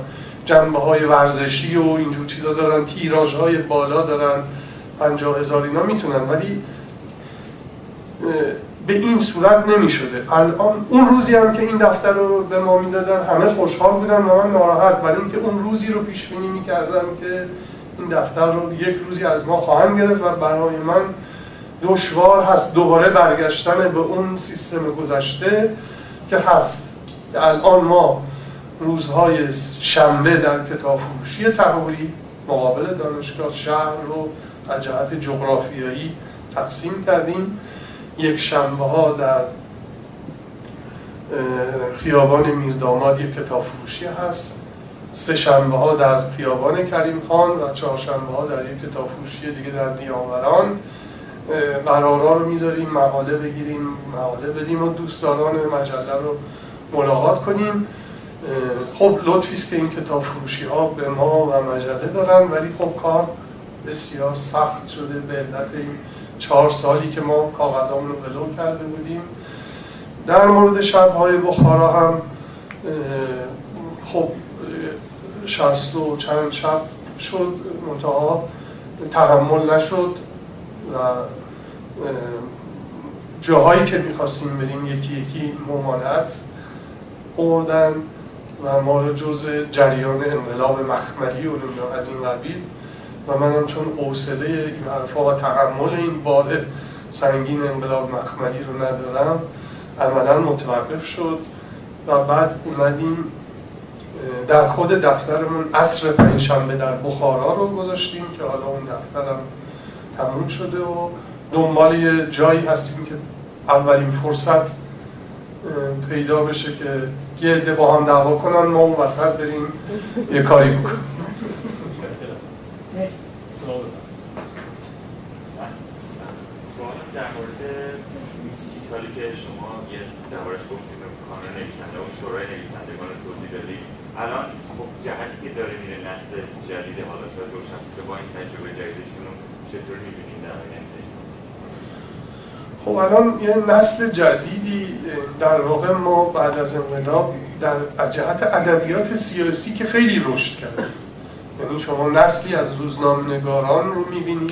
جنبه های ورزشی و اینجور چیزا دارن تیراژ های بالا دارن پنجاه هزار اینا می‌تونن. ولی به این صورت نمی شده الان اون روزی هم که این دفتر رو به ما می‌دادن همه خوشحال بودن و من ناراحت. ولی اینکه اون روزی رو پیش بینی می‌کردم که این دفتر رو یک روزی از ما خواهند گرفت و برای من دشوار هست. دوباره برگشتن به اون سیستم گذشته که هست. الان ما روزهای شنبه در کتاب فروشی تهوری مقابل دانشگاه شهر رو از جهت جغرافیایی تقسیم کردیم. یک شنبه ها در خیابان میرداماد یک کتاب فروشی هست. سه شنبه ها در خیابان کریم خان و چهار شنبه ها در یک کتاب فروشی دیگه در دیانوران. قرارا رو می‌ذاریم مقاله بگیریم مقاله بدیم و دوستداران مجله رو ملاقات کنیم. خب لطفی است که این کتاب فروشی ها به ما و مجله دارن ولی خب کار بسیار سخت شده به علت این چهار سالی که ما کاغذامون رو بلو کرده بودیم. در مورد شبهای بخارا هم خب شست و چند شب شد منتها تحمل نشد و جاهایی که می‌خواستیم بریم یکی یکی ممانعت خوردن و ما رو جز جریان انقلاب مخملی و از این قبیل. و منم چون حوصله این و تحمل این بار سنگین انقلاب مخملی رو ندارم عملا متوقف شد و بعد اومدیم در خود دفترمون عصر پنجشنبه در بخارا رو گذاشتیم که حالا اون دفترم تموم شده و دنبال یه جایی هستیم که اولین فرصت پیدا بشه که یه عده با هم دعوا کنن ما اون وسط بریم یه کاری بکنیم. در مورد سی سالی که شما یه دربارش گفتیم به کانون نویسنده و شورای نویسندگان توضیح دادید. الان خب جهتی که داره میره نسل جدید حالا شاید روشن که با این تجربه جدیدشون چطور می‌بینید در آینده؟ خب الان یه نسل جدیدی در واقع ما بعد از انقلاب در جهت ادبیات سیاسی که خیلی رشد کرده یعنی شما نسلی از روزنامه نگاران رو می‌بینید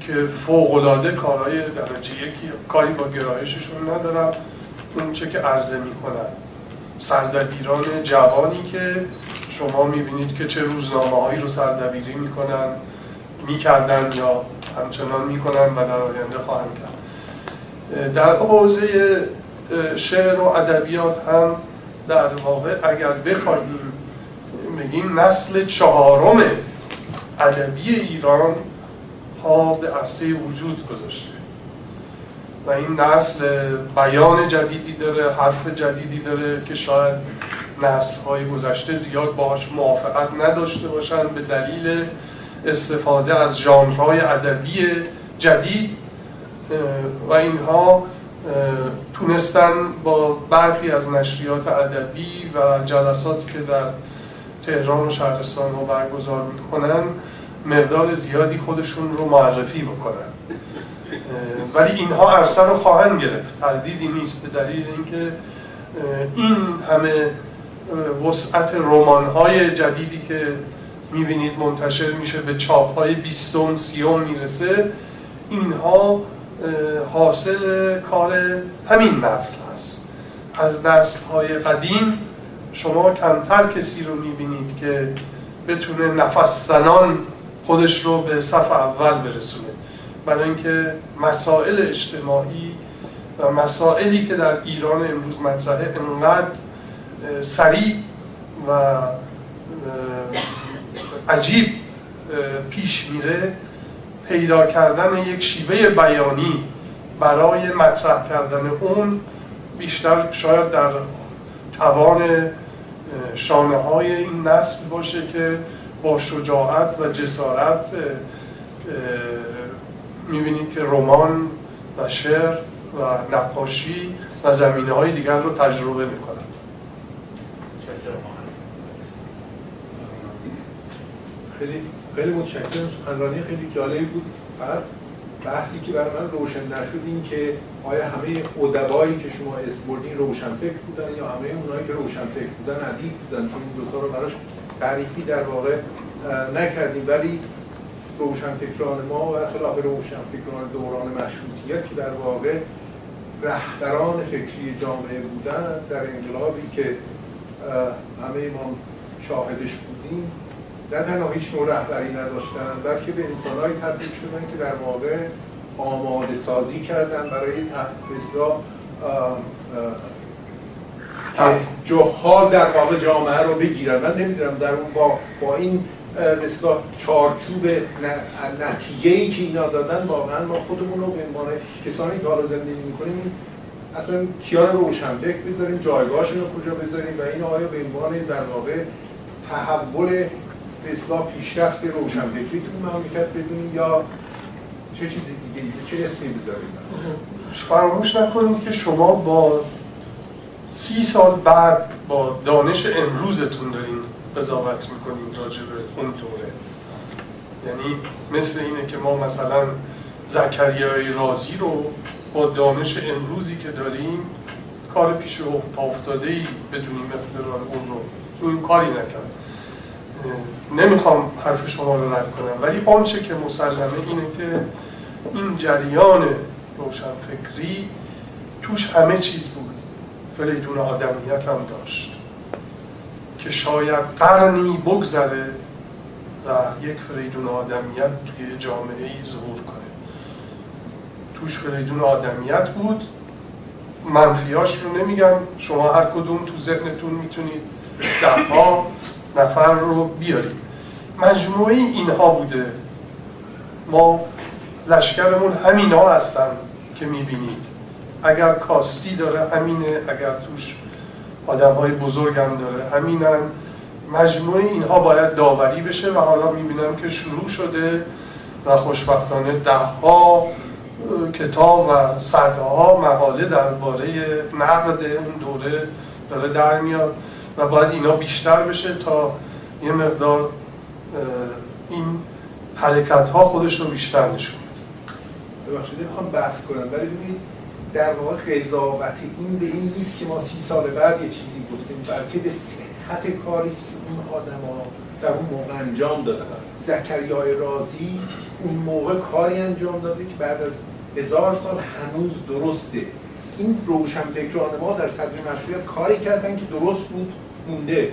که فوقلاده کارهای درجه یکی کاری با گرایششون ندارم اون چه که عرضه می‌کنن. سردبیران جوانی که شما می‌بینید که چه روزنامه هایی رو سردبیری می‌کنن می‌کردن یا همچنان می‌کنن و در آینده خواهند کرد. در حوزه شعر و ادبیات هم در واقع اگر بخواهیم بگیم نسل چهارم ادبی ایران ها به عرصه وجود گذاشته. و این نسل بیان جدیدی داره حرف جدیدی داره که شاید نسل های گذشته زیاد باهاش موافقت نداشته باشن به دلیل استفاده از ژانرهای ادبی جدید. و اینها تونستن با برخی از نشریات ادبی و جلساتی که در تهران و شهرستان ها برگزار می‌کنن مقدار زیادی خودشون رو معرفی بکنن. ولی اینها عرصه رو خواهند گرفت. تردیدی نیست به دلیل اینکه این همه وسعت رمان های جدیدی که می‌بینید منتشر میشه به چاپ های بیستم سیوم می‌رسه اینها حاصل کار همین نسل هست از نسل های قدیم شما کمتر کسی رو می‌بینید که بتونه نفس زنان خودش رو به صف اول برسونه. برای اینکه مسائل اجتماعی و مسائلی که در ایران امروز مطرحه انقدر سریع و عجیب پیش میره پیدا کردن یک شیوه بیانی برای مطرح کردن اون بیشتر شاید در توان شانه های این نسل باشه که با شجاعت و جسارت می‌بینید که رمان و شعر و نقاشی و زمینه های دیگر رو تجربه می‌کنن. خیلی خیلی متشکرم. سخنرانی خیلی جالبی بود. فقط بحثی که برای من روشن نشد این که آیا همه ادبایی که شما اسم روشن فکر بودن یا همه اونایی که روشن فکر بودن ادیب بودن؟ چون این دوتا رو براش تعریفی در واقع نکردیم. ولی روشنفکران ما و خلاف روشنفکران دوران مشروطیت که در واقع رهبران فکری جامعه بودن در انقلابی که همه ما شاهدش بودیم نه تنها هیچ نوع رهبری نداشتن بلکه به انسانهایی تبدیل شدن که در واقع آماده سازی کردن برای که جهال در واقع جامعه رو بگیرن. من نمی‌دونم در اون با, با این مثلا چارچوب نتیجه ای که اینا دادن واقعا ما خودمون رو به عنوان کسانی که حالا زندگی می‌کنیم اصلا کیا رو روشنفکر بذاریم جایگاهشون رو کجا بذاریم و این آیا به عنوان در واقع تحول به اصلاح پیشرفت روشنفکری تو مملکت بدونیم یا چه چیزی دیگه چه اسمی بذاریم فراموش نکنید که شما با سی سال بعد با دانش امروزتون دارین قضاوت می‌کنیم راجع به اون دوره. یعنی مثل اینه که ما مثلا زکریای رازی رو با دانش امروزی که داریم کار پیش افتاده ای بدونیم اختراع اون رو. اون کاری نکرد. نمی‌خوام حرف شما رو رد کنم ولی آنچه که مسلمه اینه که این جریان روشنفکری توش همه چیز بود. فریدون آدمیت هم داشت که شاید قرنی بگذره و یک فریدون آدمیت توی جامعه ای ظهور کنه. توش فریدون آدمیت بود. منفیاش رو نمیگم. شما هر کدوم تو ذهنتون می‌تونید دهها نفر رو بیارید مجموعه اینها بوده. ما لشکرمون همین ها هستن که می‌بینید. اگر کاستی داره همینه. اگر توش آدم های بزرگ هم داره همینن. مجموعه اینها باید داوری بشه و حالا می‌بینم که شروع شده و خوشبختانه ده ها کتاب و صدها مقاله درباره نقد اون دوره داره در میاد. و باید اینا بیشتر بشه تا یه مقدار این حرکت ها خودش رو بیشتر نشون بده. ببخشید می‌خوام بحث کنم ولی ببینید در واقع قضاوت این به این نیست که ما سی سال بعد یه چیزی گفتیم بلکه به صحت کاری است که اون آدم ها در اون موقع انجام دادن. زکریای رازی اون موقع کاری انجام داده که بعد از هزار سال هنوز درسته. این روشنفکران ما در صدر مشروعیت کاری کردن که درست بود مونده.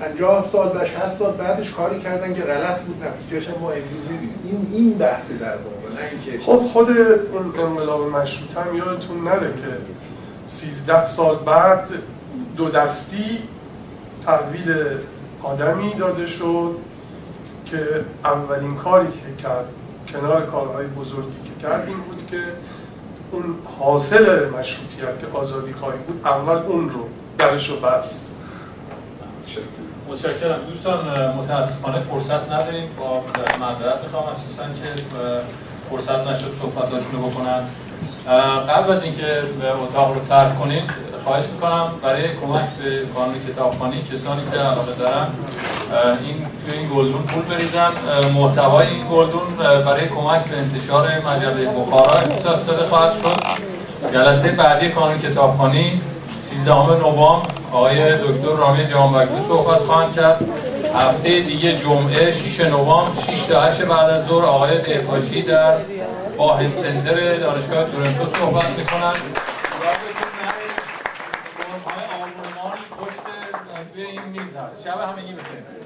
50 سال و 60 سال بعدش کاری کردن که غلط بود نتیجهش ما امروز می‌بینیم. این این بحث در واقع نه اینکه خب خود اون انقلاب مشروطه هم یادتون نره که 13 سال بعد دو دستی تحویل آدمی داده شد که اولین کاری که کرد کنار کارهای بزرگی که کرد این بود که اون حاصل مشروطیت که آزادی خواهی بود اول اون رو درش رو بست. متشکرم. دوستان متاسفانه فرصت نداریم. با معذرت می‌خوام اساسا که فرصت نشد صحبتاشون رو بکنن. قبل از اینکه اتاق رو ترک کنید خواهش می‌کنم برای کمک به کانون کتابخانی کسانی که علاقه دارن این توی این گلدون پول بریزن. محتوای این گلدون برای کمک به انتشار مجله بخارا اختصاص داده خواهد شد. جلسه بعدی کانون کتابخانی 13 نوامبر آقای دکتر رامی جهانبگلو صحبت خواهند کرد. هفته دیگه جمعه 6 نوامبر 6 تا 8 بعد از ظهر آقای دهپاشی در واحد سنتر دانشگاه تورنتو صحبت می‌کنن پشت این میز هست. شب همگی بخیر.